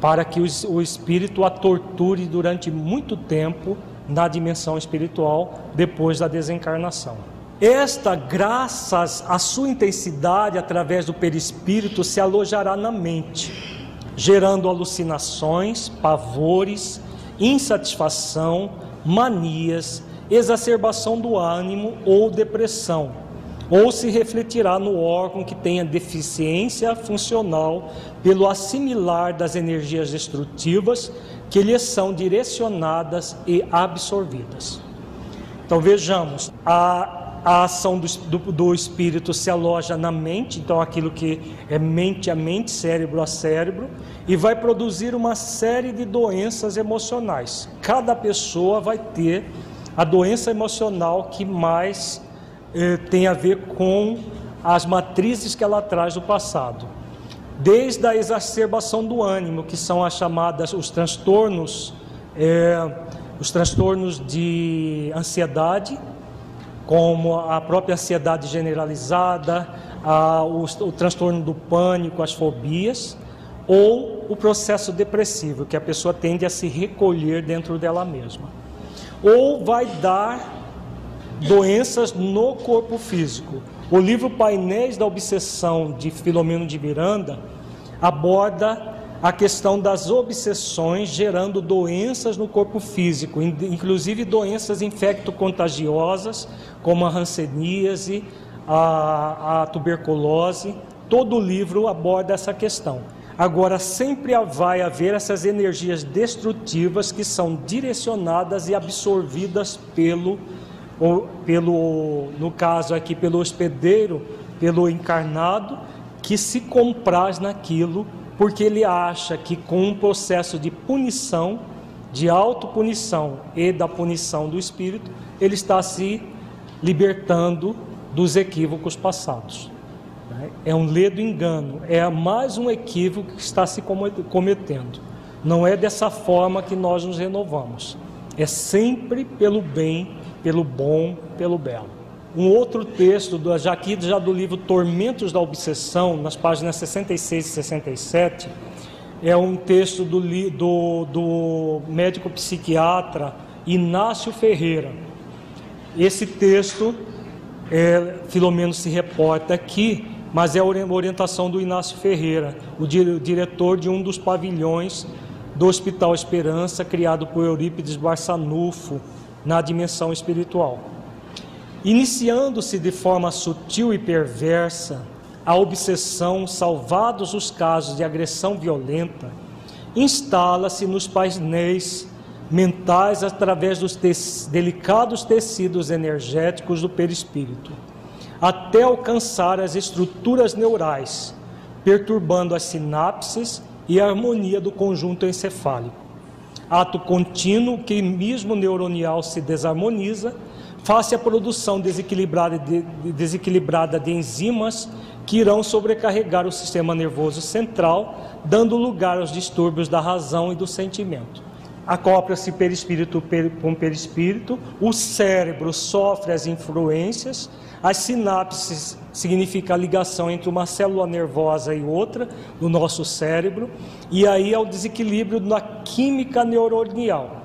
para que o espírito a torture durante muito tempo na dimensão espiritual depois da desencarnação. Esta, graças à sua intensidade através do perispírito, se alojará na mente, gerando alucinações, pavores, insatisfação, manias, exacerbação do ânimo ou depressão, ou se refletirá no órgão que tenha deficiência funcional pelo assimilar das energias destrutivas que lhes são direcionadas e absorvidas. Então vejamos, a a ação do, do, do, espírito se aloja na mente, então aquilo que é mente a mente, cérebro a cérebro, e vai produzir uma série de doenças emocionais. Cada pessoa vai ter a doença emocional que mais eh, tem a ver com as matrizes que ela traz do passado. Desde a exacerbação do ânimo, que são as chamadas, os transtornos, eh, os transtornos de ansiedade, como a própria ansiedade generalizada, o, o transtorno do pânico, as fobias, ou o processo depressivo, que a pessoa tende a se recolher dentro dela mesma. Ou vai dar doenças no corpo físico. O livro Painéis da Obsessão de Filomeno de Miranda aborda a questão das obsessões gerando doenças no corpo físico, inclusive doenças infecto-contagiosas, como a hanseníase, a, a tuberculose. Todo o livro aborda essa questão. Agora, sempre vai haver essas energias destrutivas que são direcionadas e absorvidas pelo, pelo no caso aqui, pelo hospedeiro, pelo encarnado, que se compraz naquilo, porque ele acha que com um processo de punição, de autopunição e da punição do espírito, ele está se libertando dos equívocos passados. É um ledo engano, é mais um equívoco que está se cometendo. Não é dessa forma que nós nos renovamos. É sempre pelo bem, pelo bom, pelo belo. Um outro texto, já aqui já do livro Tormentos da Obsessão, nas páginas 66 e 67, é um texto do, do, do médico psiquiatra Inácio Ferreira. Esse texto, é, Filomeno se reporta aqui, mas é a orientação do Inácio Ferreira, o diretor de um dos pavilhões do Hospital Esperança, criado por Eurípides Barçanufo, na dimensão espiritual. Iniciando-se de forma sutil e perversa, a obsessão, salvados os casos de agressão violenta, instala-se nos painéis mentais através dos te delicados tecidos energéticos do perispírito até alcançar as estruturas neurais, perturbando as sinapses e a harmonia do conjunto encefálico. Ato contínuo que mesmo neuronial se desarmoniza, face à produção desequilibrada de, desequilibrada de enzimas que irão sobrecarregar o sistema nervoso central, dando lugar aos distúrbios da razão e do sentimento. Acopla-se perispírito com perispírito, o cérebro sofre as influências as sinapses significa a ligação entre uma célula nervosa e outra no nosso cérebro, e aí é o desequilíbrio na química neuronial,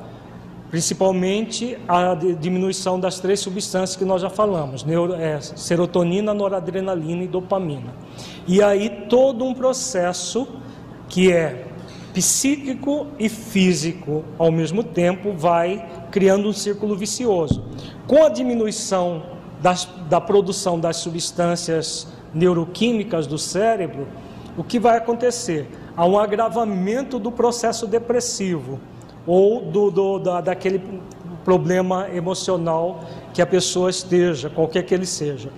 principalmente a diminuição das três substâncias que nós já falamos, neuro, é, serotonina, noradrenalina e dopamina. E aí todo um processo que é psíquico e físico ao mesmo tempo vai criando um círculo vicioso. Com a diminuição das, da produção das substâncias neuroquímicas do cérebro, o que vai acontecer? Há um agravamento do processo depressivo ou do, do da, daquele problema emocional que a pessoa esteja, qualquer que ele seja.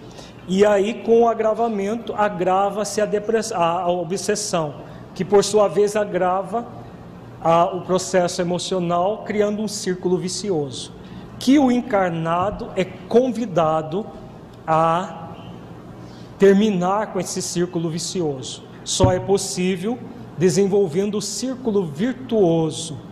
E aí, com o agravamento, agrava-se a, a, a, obsessão, que por sua vez agrava a, o processo emocional, criando um círculo vicioso que o encarnado é convidado a terminar com esse círculo vicioso. Só é possível desenvolvendo o círculo virtuoso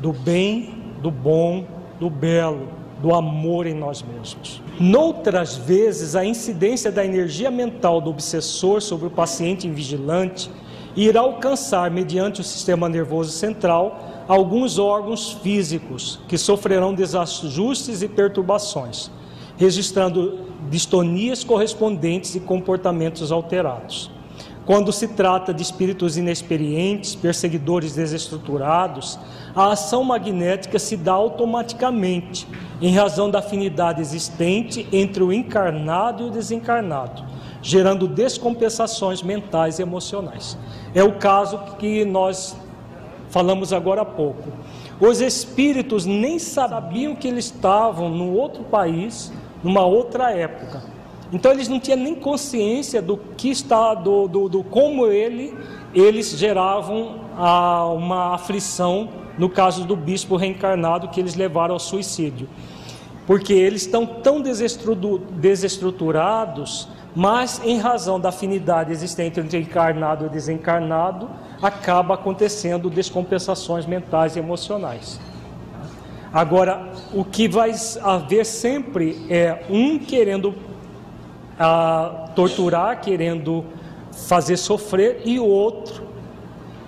do bem, do bom, do belo, do amor em nós mesmos. Noutras vezes, a incidência da energia mental do obsessor sobre o paciente invigilante irá alcançar, mediante o sistema nervoso central, alguns órgãos físicos que sofrerão desajustes e perturbações, registrando distonias correspondentes e comportamentos alterados. Quando se trata de espíritos inexperientes, perseguidores desestruturados, a ação magnética se dá automaticamente, em razão da afinidade existente entre o encarnado e o desencarnado, gerando descompensações mentais e emocionais. É o caso que nós falamos agora há pouco. Os espíritos nem sabiam que eles estavam num outro país, numa outra época. Então eles não tinham nem consciência do que está, do, do, do como ele, eles geravam a, uma aflição no caso do bispo reencarnado que eles levaram ao suicídio. Porque eles estão tão desestruturados, mas em razão da afinidade existente entre encarnado e desencarnado, acaba acontecendo descompensações mentais e emocionais. Agora, o que vai haver sempre é um querendo a torturar, querendo fazer sofrer, e o outro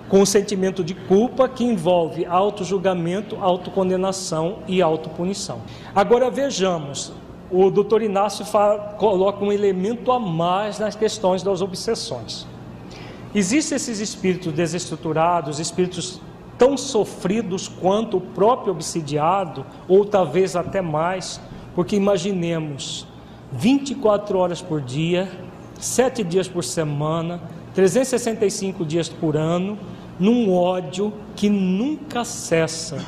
com o sentimento de culpa que envolve auto-julgamento, autocondenação e autopunição. Agora vejamos, o doutor Inácio fala, coloca um elemento a mais nas questões das obsessões. Existem esses espíritos desestruturados, espíritos tão sofridos quanto o próprio obsidiado, ou talvez até mais, porque imaginemos 24 horas por dia, 7 dias por semana, 365 dias por ano, num ódio que nunca cessa,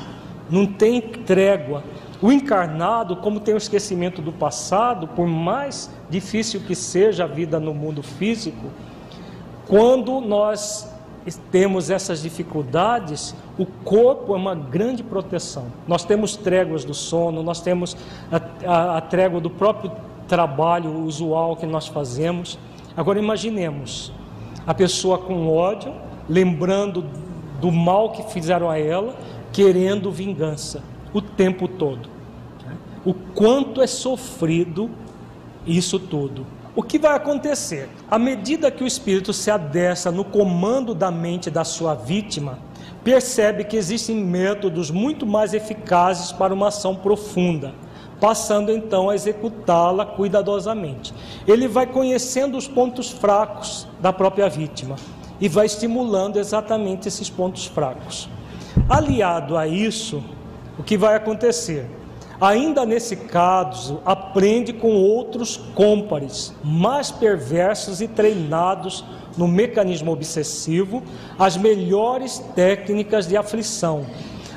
não tem trégua. O encarnado, como tem o esquecimento do passado, por mais difícil que seja a vida no mundo físico, quando nós temos essas dificuldades, o corpo é uma grande proteção. Nós temos tréguas do sono, nós temos a, a, a trégua do próprio trabalho usual que nós fazemos. Agora imaginemos a pessoa com ódio, lembrando do mal que fizeram a ela, querendo vingança o tempo todo. O quanto é sofrido isso tudo. O que vai acontecer? À medida que o espírito se adessa no comando da mente da sua vítima, percebe que existem métodos muito mais eficazes para uma ação profunda, passando então a executá-la cuidadosamente. Ele vai conhecendo os pontos fracos da própria vítima e vai estimulando exatamente esses pontos fracos. Aliado a isso, o que vai acontecer? Ainda nesse caso, aprende com outros cômpares, mais perversos e treinados no mecanismo obsessivo, as melhores técnicas de aflição,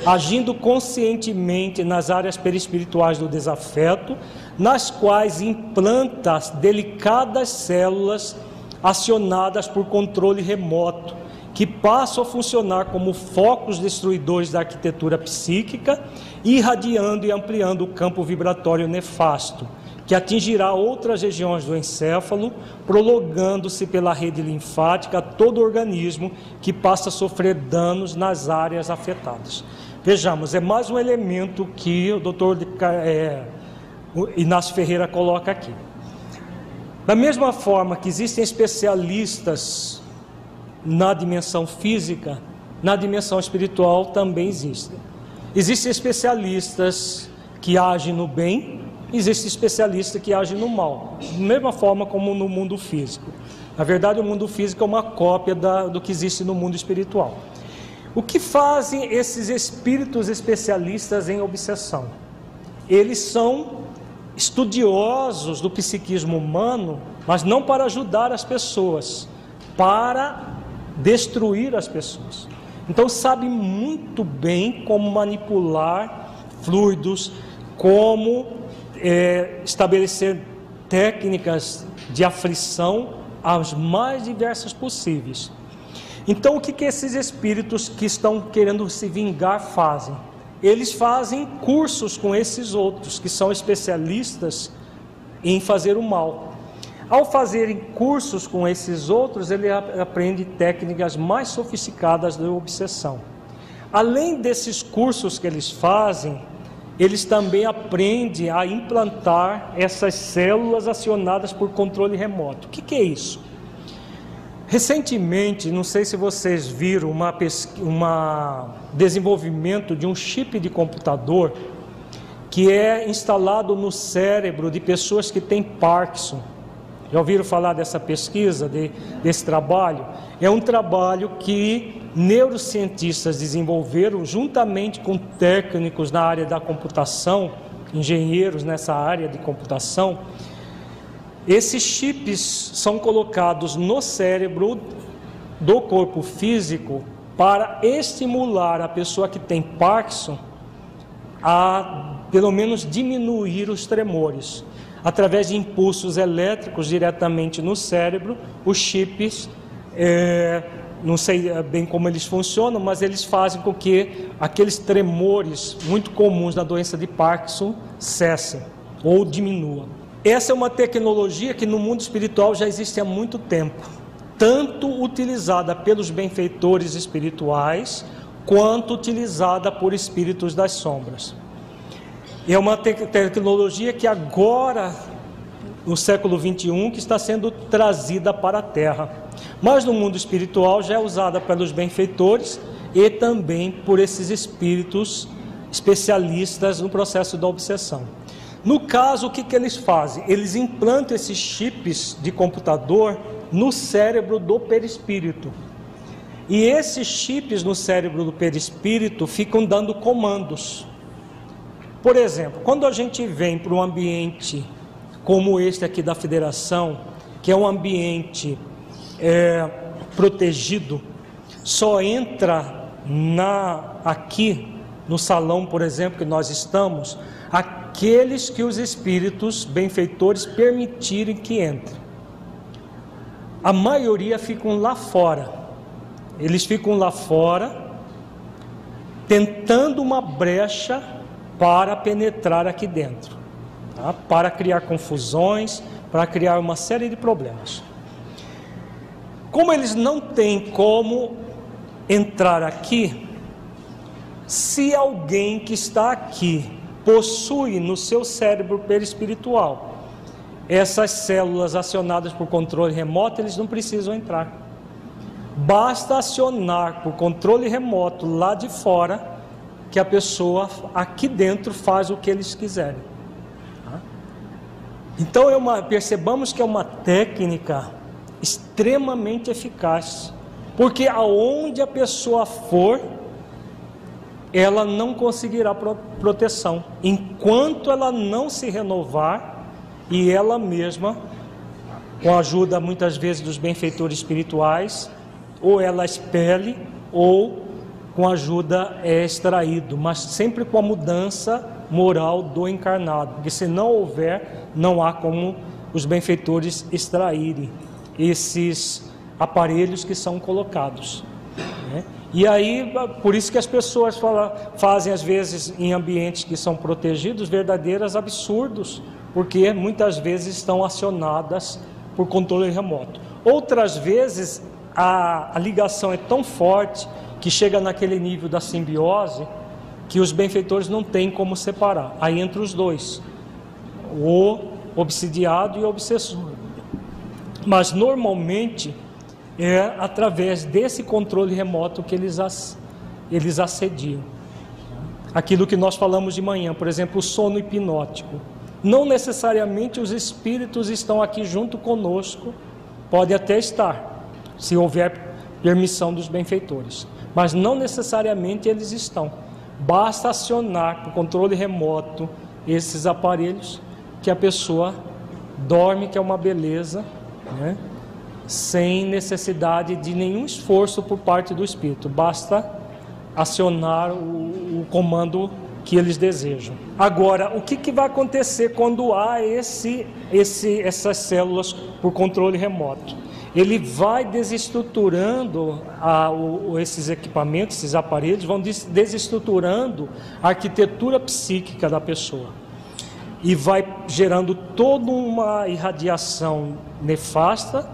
agindo conscientemente nas áreas perispirituais do desafeto, nas quais implanta delicadas células acionadas por controle remoto, que passam a funcionar como focos destruidores da arquitetura psíquica, irradiando e ampliando o campo vibratório nefasto, que atingirá outras regiões do encéfalo, prolongando-se pela rede linfática a todo o organismo que passa a sofrer danos nas áreas afetadas. Vejamos, é mais um elemento que o doutor é, Inácio Ferreira coloca aqui. Da mesma forma que existem especialistas na dimensão física, na dimensão espiritual também existem. Existem especialistas que agem no bem, existem especialistas que agem no mal, da mesma forma como no mundo físico. Na verdade, o mundo físico é uma cópia da, do que existe no mundo espiritual. O que fazem esses espíritos especialistas em obsessão? Eles são estudiosos do psiquismo humano, mas não para ajudar as pessoas, para destruir as pessoas. Então sabe muito bem como manipular fluidos, como é, estabelecer técnicas de aflição as mais diversas possíveis. Então o que, que esses espíritos que estão querendo se vingar fazem? eles fazem cursos com esses outros que são especialistas em fazer o mal. Ao fazerem cursos com esses outros, ele aprende técnicas mais sofisticadas de obsessão. Além desses cursos que eles fazem, eles também aprendem a implantar essas células acionadas por controle remoto. O que, que é isso? Recentemente, não sei se vocês viram uma, uma desenvolvimento de um chip de computador que é instalado no cérebro de pessoas que têm Parkinson. Já ouviram falar dessa pesquisa, de, desse trabalho? É um trabalho que neurocientistas desenvolveram juntamente com técnicos na área da computação, engenheiros nessa área de computação, esses chips são colocados no cérebro do corpo físico para estimular a pessoa que tem Parkinson a pelo menos diminuir os tremores. Através de impulsos elétricos diretamente no cérebro, os chips, é, não sei bem como eles funcionam, mas eles fazem com que aqueles tremores muito comuns na doença de Parkinson cessem ou diminuam. Essa é uma tecnologia que no mundo espiritual já existe há muito tempo, tanto utilizada pelos benfeitores espirituais, quanto utilizada por espíritos das sombras. É uma te tecnologia que agora no século 21 que está sendo trazida para a Terra. Mas no mundo espiritual já é usada pelos benfeitores e também por esses espíritos especialistas no processo da obsessão. No caso, o que, que eles fazem? Eles implantam esses chips de computador no cérebro do perispírito. E esses chips no cérebro do perispírito ficam dando comandos. Por exemplo, quando a gente vem para um ambiente como este aqui da federação, que é um ambiente é, protegido, só entra na aqui no salão, por exemplo, que nós estamos, aqueles que os espíritos benfeitores permitirem que entrem. A maioria ficam lá fora. Eles ficam lá fora tentando uma brecha para penetrar aqui dentro, tá? para criar confusões, para criar uma série de problemas. Como eles não têm como entrar aqui, se alguém que está aqui possui no seu cérebro perispiritual essas células acionadas por controle remoto, eles não precisam entrar. Basta acionar por controle remoto lá de fora, que a pessoa aqui dentro faz o que eles quiserem. Então é uma, percebamos que é uma técnica extremamente eficaz, porque aonde a pessoa for, ela não conseguirá proteção enquanto ela não se renovar e ela mesma, com a ajuda muitas vezes dos benfeitores espirituais, ou ela expele ou com ajuda é extraído, mas sempre com a mudança moral do encarnado, porque se não houver, não há como os benfeitores extraírem esses aparelhos que são colocados. Né? E aí, por isso que as pessoas fala, fazem, às vezes, em ambientes que são protegidos, verdadeiros absurdos, porque muitas vezes estão acionadas por controle remoto. Outras vezes, a, a ligação é tão forte que chega naquele nível da simbiose que os benfeitores não têm como separar. Aí entre os dois, o obsidiado e o obsessor. Mas normalmente é através desse controle remoto que eles, eles assediam. Aquilo que nós falamos de manhã, por exemplo, o sono hipnótico. Não necessariamente os espíritos estão aqui junto conosco, pode até estar, se houver permissão dos benfeitores, mas não necessariamente eles estão. Basta acionar por controle remoto esses aparelhos que a pessoa dorme, que é uma beleza, né? Sem necessidade de nenhum esforço por parte do espírito, basta acionar o, o comando que eles desejam. Agora, o que, que vai acontecer quando há esse, esse, essas células por controle remoto? Ele vai desestruturando a, o, esses equipamentos, esses aparelhos, vão desestruturando a arquitetura psíquica da pessoa e vai gerando toda uma irradiação nefasta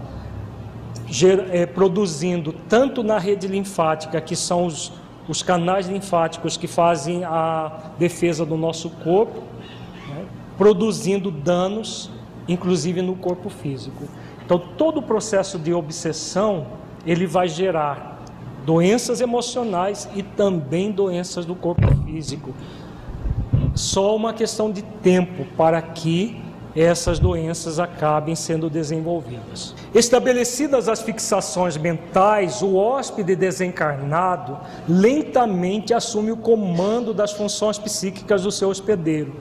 é, produzindo tanto na rede linfática, que são os, os canais linfáticos que fazem a defesa do nosso corpo, né, produzindo danos, inclusive no corpo físico. Então, todo o processo de obsessão ele vai gerar doenças emocionais e também doenças do corpo físico. Só uma questão de tempo para que essas doenças acabem sendo desenvolvidas. Estabelecidas as fixações mentais, o hóspede desencarnado lentamente assume o comando das funções psíquicas do seu hospedeiro,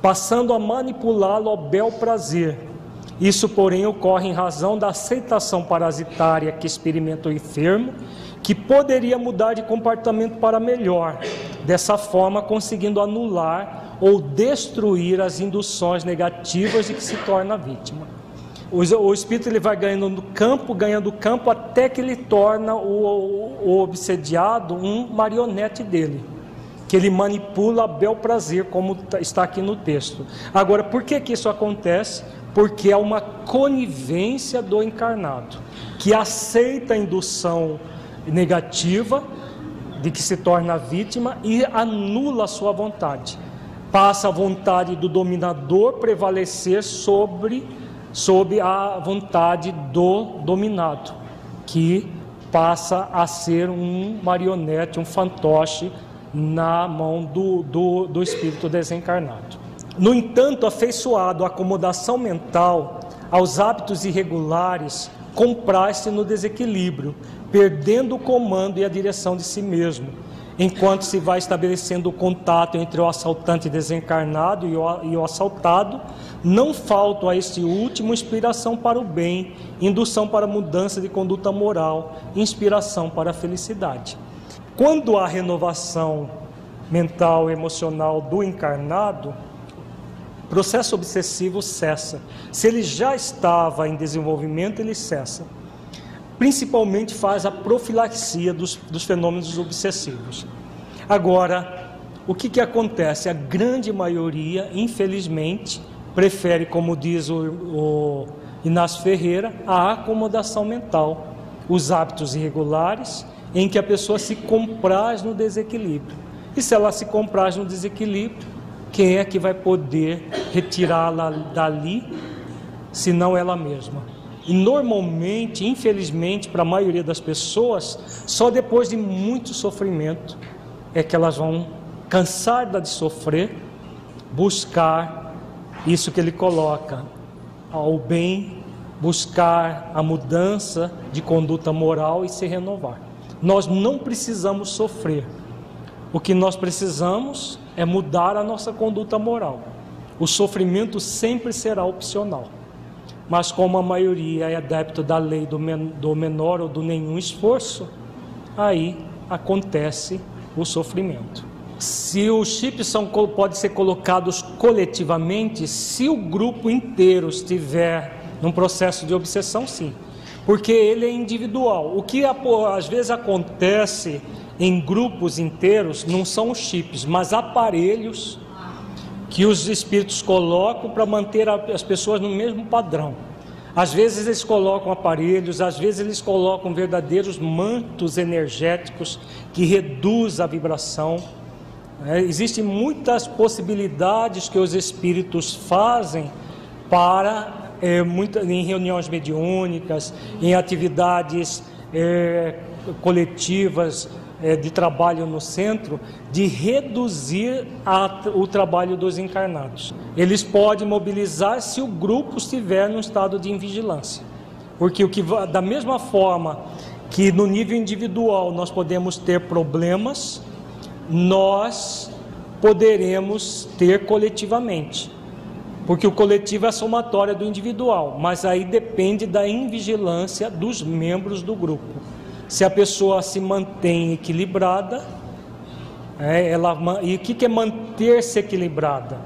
passando a manipulá-lo ao bel prazer. Isso, porém, ocorre em razão da aceitação parasitária que experimenta o enfermo, que poderia mudar de comportamento para melhor, dessa forma conseguindo anular ou destruir as induções negativas de que se torna vítima. O, espírito ele vai ganhando campo, ganhando campo, até que ele torna o, o obsediado um marionete dele, que ele manipula a bel prazer, como tá, está aqui no texto. Agora, por que, que isso acontece? Porque é uma conivência do encarnado, que aceita a indução negativa de que se torna vítima e anula sua vontade passa a vontade do dominador prevalecer sobre sob a vontade do dominado, que passa a ser um marionete, um fantoche na mão do, do, do espírito desencarnado. No entanto, afeiçoado à acomodação mental, aos hábitos irregulares, compraz-se no desequilíbrio, perdendo o comando e a direção de si mesmo, enquanto se vai estabelecendo o contato entre o assaltante desencarnado e o, e o assaltado, não falta a este último inspiração para o bem, indução para mudança de conduta moral, inspiração para a felicidade. Quando a renovação mental e emocional do encarnado, o processo obsessivo cessa. Se ele já estava em desenvolvimento, ele cessa. Principalmente faz a profilaxia dos, dos fenômenos obsessivos. Agora, o que, que acontece? A grande maioria, infelizmente, prefere, como diz o, o Inácio Ferreira, a acomodação mental, os hábitos irregulares, em que a pessoa se compraz no desequilíbrio. E se ela se compraz no desequilíbrio, quem é que vai poder retirá-la dali, se não ela mesma? E normalmente, infelizmente, para a maioria das pessoas, só depois de muito sofrimento é que elas vão cansar de sofrer, buscar isso que ele coloca ao bem, buscar a mudança de conduta moral e se renovar. Nós não precisamos sofrer. O que nós precisamos é mudar a nossa conduta moral. O sofrimento sempre será opcional. Mas como a maioria é adepto da lei do, menor ou do nenhum esforço, aí acontece o sofrimento. Se os chips são, podem ser colocados coletivamente, se o grupo inteiro estiver num processo de obsessão, sim, porque ele é individual. O que às vezes acontece em grupos inteiros não são os chips, mas aparelhos que os espíritos colocam para manter as pessoas no mesmo padrão. Às vezes eles colocam aparelhos, às vezes eles colocam verdadeiros mantos energéticos que reduzem a vibração. É, existem muitas possibilidades que os espíritos fazem para, é, muita, em reuniões mediúnicas, em atividades é, coletivas é, de trabalho no centro, de reduzir a, o trabalho dos encarnados. Eles podem mobilizar se o grupo estiver no estado de invigilância. Porque o que, da mesma forma que no nível individual nós podemos ter problemas, nós poderemos ter coletivamente. Porque o coletivo é a somatória do individual, mas aí depende da invigilância dos membros do grupo. Se a pessoa se mantém equilibrada, é, ela, e o que é manter-se equilibrada?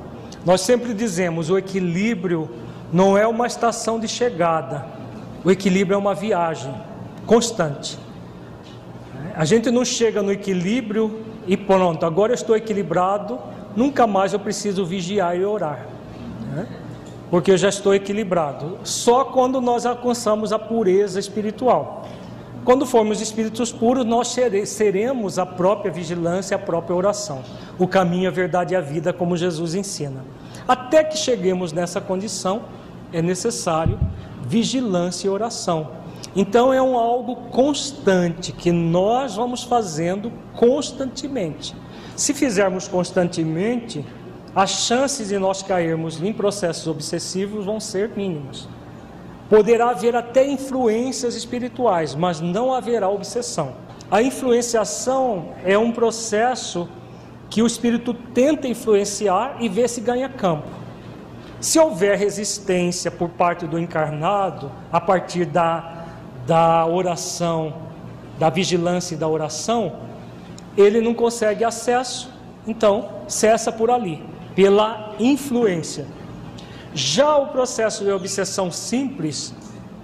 Nós sempre dizemos: o equilíbrio não é uma estação de chegada, o equilíbrio é uma viagem constante. A gente não chega no equilíbrio e pronto, agora eu estou equilibrado, nunca mais eu preciso vigiar e orar, né? porque eu já estou equilibrado. Só quando nós alcançamos a pureza espiritual. Quando formos espíritos puros, nós seremos a própria vigilância, a própria oração, o caminho, a verdade e a vida, como Jesus ensina. Até que cheguemos nessa condição, é necessário vigilância e oração. Então é um algo constante que nós vamos fazendo constantemente. Se fizermos constantemente, as chances de nós cairmos em processos obsessivos vão ser mínimas. Poderá haver até influências espirituais, mas não haverá obsessão. A influenciação é um processo que o espírito tenta influenciar e vê se ganha campo. Se houver resistência por parte do encarnado, a partir da da oração, da vigilância e da oração, ele não consegue acesso, então cessa por ali, pela influência. Já o processo de obsessão simples,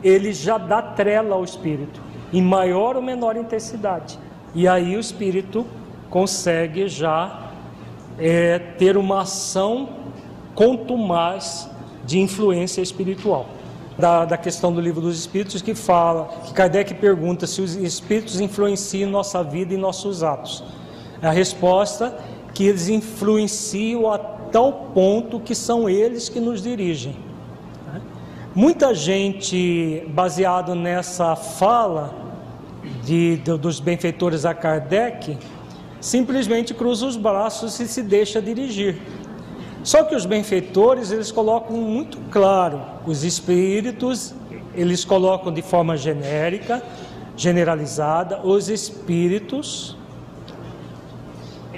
ele já dá trela ao espírito, em maior ou menor intensidade. E aí o espírito consegue já é, ter uma ação contumaz de influência espiritual da, da questão do livro dos Espíritos que fala, que Kardec pergunta se os Espíritos influenciam nossa vida e nossos atos. A resposta que eles influenciam a tal ponto que são eles que nos dirigem. Muita gente, baseado nessa fala de, de, dos benfeitores a Kardec, simplesmente cruza os braços e se deixa dirigir. Só que os benfeitores, eles colocam muito claro, os espíritos, eles colocam de forma genérica, generalizada, os espíritos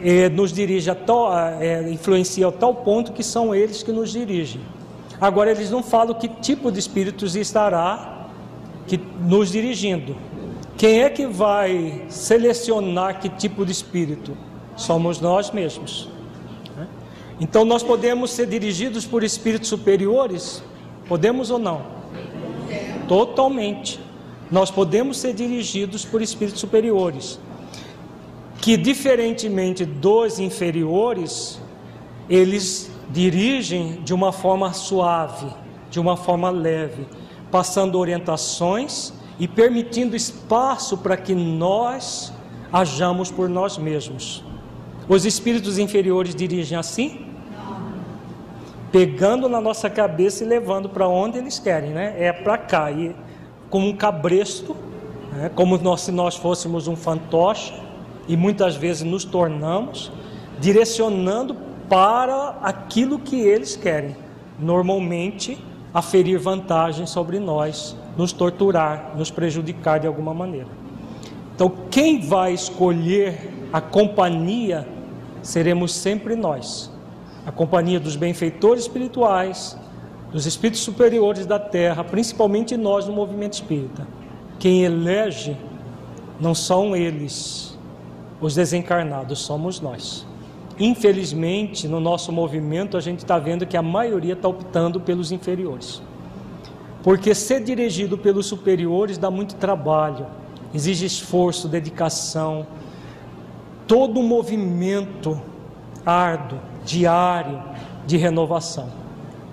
eh, nos dirigem a tal, eh, influenciam a tal ponto que são eles que nos dirigem. Agora, eles não falam que tipo de espíritos estará que, nos dirigindo. Quem é que vai selecionar que tipo de espírito? Somos nós mesmos. Então, nós podemos ser dirigidos por espíritos superiores? Podemos ou não? Totalmente. Nós podemos ser dirigidos por espíritos superiores, que, diferentemente dos inferiores, eles dirigem de uma forma suave, de uma forma leve, passando orientações e permitindo espaço para que nós hajamos por nós mesmos. Os espíritos inferiores dirigem assim? Pegando na nossa cabeça e levando para onde eles querem, né? É para cá, e como um cabresto, né? como nós, se nós fôssemos um fantoche, e muitas vezes nos tornamos, direcionando para aquilo que eles querem. Normalmente, aferir vantagem sobre nós, nos torturar, nos prejudicar de alguma maneira. Então, quem vai escolher a companhia seremos sempre nós. A companhia dos benfeitores espirituais, dos espíritos superiores da terra, principalmente nós no movimento espírita. Quem elege não são eles, os desencarnados, somos nós. Infelizmente, no nosso movimento, a gente está vendo que a maioria está optando pelos inferiores. Porque ser dirigido pelos superiores dá muito trabalho, exige esforço, dedicação, todo um movimento árduo, diário, de renovação.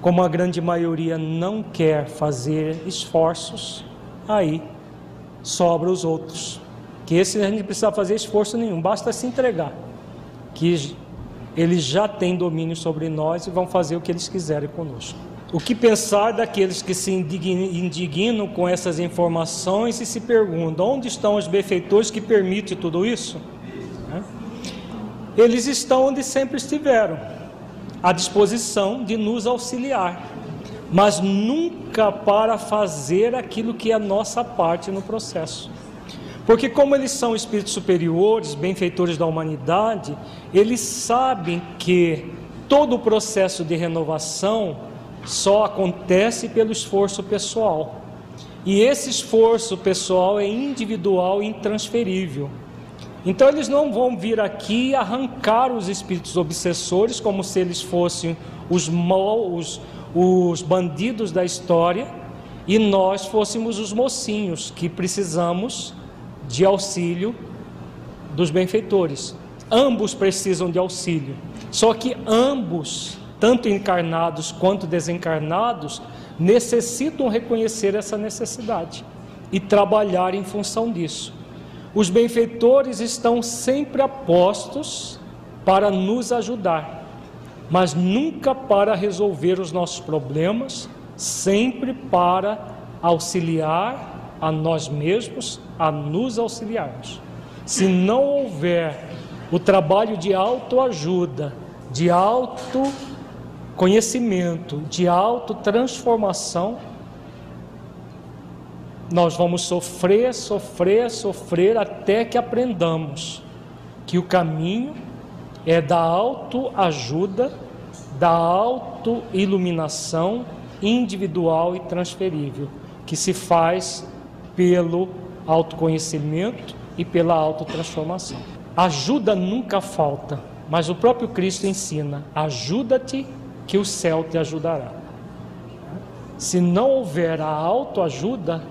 Como a grande maioria não quer fazer esforços, aí sobra os outros. Que esse a gente precisa fazer esforço nenhum, basta se entregar. Que eles já têm domínio sobre nós e vão fazer o que eles quiserem conosco. O que pensar daqueles que se indignam com essas informações e se perguntam onde estão os benfeitores que permitem tudo isso? Eles estão onde sempre estiveram, à disposição de nos auxiliar, mas nunca para fazer aquilo que é a nossa parte no processo. Porque, como eles são espíritos superiores, benfeitores da humanidade, eles sabem que todo o processo de renovação só acontece pelo esforço pessoal. E esse esforço pessoal é individual e intransferível. Então eles não vão vir aqui arrancar os espíritos obsessores como se eles fossem os, mal, os, os bandidos da história e nós fôssemos os mocinhos que precisamos de auxílio dos benfeitores. Ambos precisam de auxílio. Só que ambos, tanto encarnados quanto desencarnados, necessitam reconhecer essa necessidade e trabalhar em função disso. Os benfeitores estão sempre apostos para nos ajudar, mas nunca para resolver os nossos problemas, sempre para auxiliar a nós mesmos a nos auxiliarmos. Se não houver o trabalho de autoajuda, de autoconhecimento, de autotransformação, nós vamos sofrer, sofrer, sofrer até que aprendamos que o caminho é da autoajuda, da autoiluminação individual e transferível, que se faz pelo autoconhecimento e pela autotransformação. Ajuda nunca falta, mas o próprio Cristo ensina: ajuda-te que o céu te ajudará. Se não houver a autoajuda,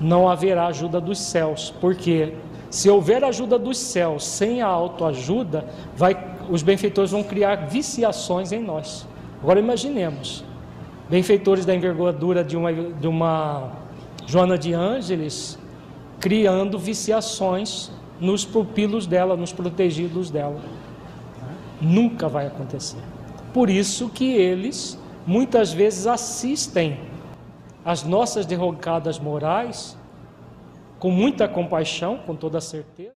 não haverá ajuda dos céus, porque se houver ajuda dos céus sem a autoajuda, vai, os benfeitores vão criar viciações em nós. Agora imaginemos, benfeitores da envergadura de uma, de uma Joana de Ângeles criando viciações nos pupilos dela, nos protegidos dela. Nunca vai acontecer. Por isso que eles muitas vezes assistem às nossas derrocadas morais com muita compaixão, com toda certeza.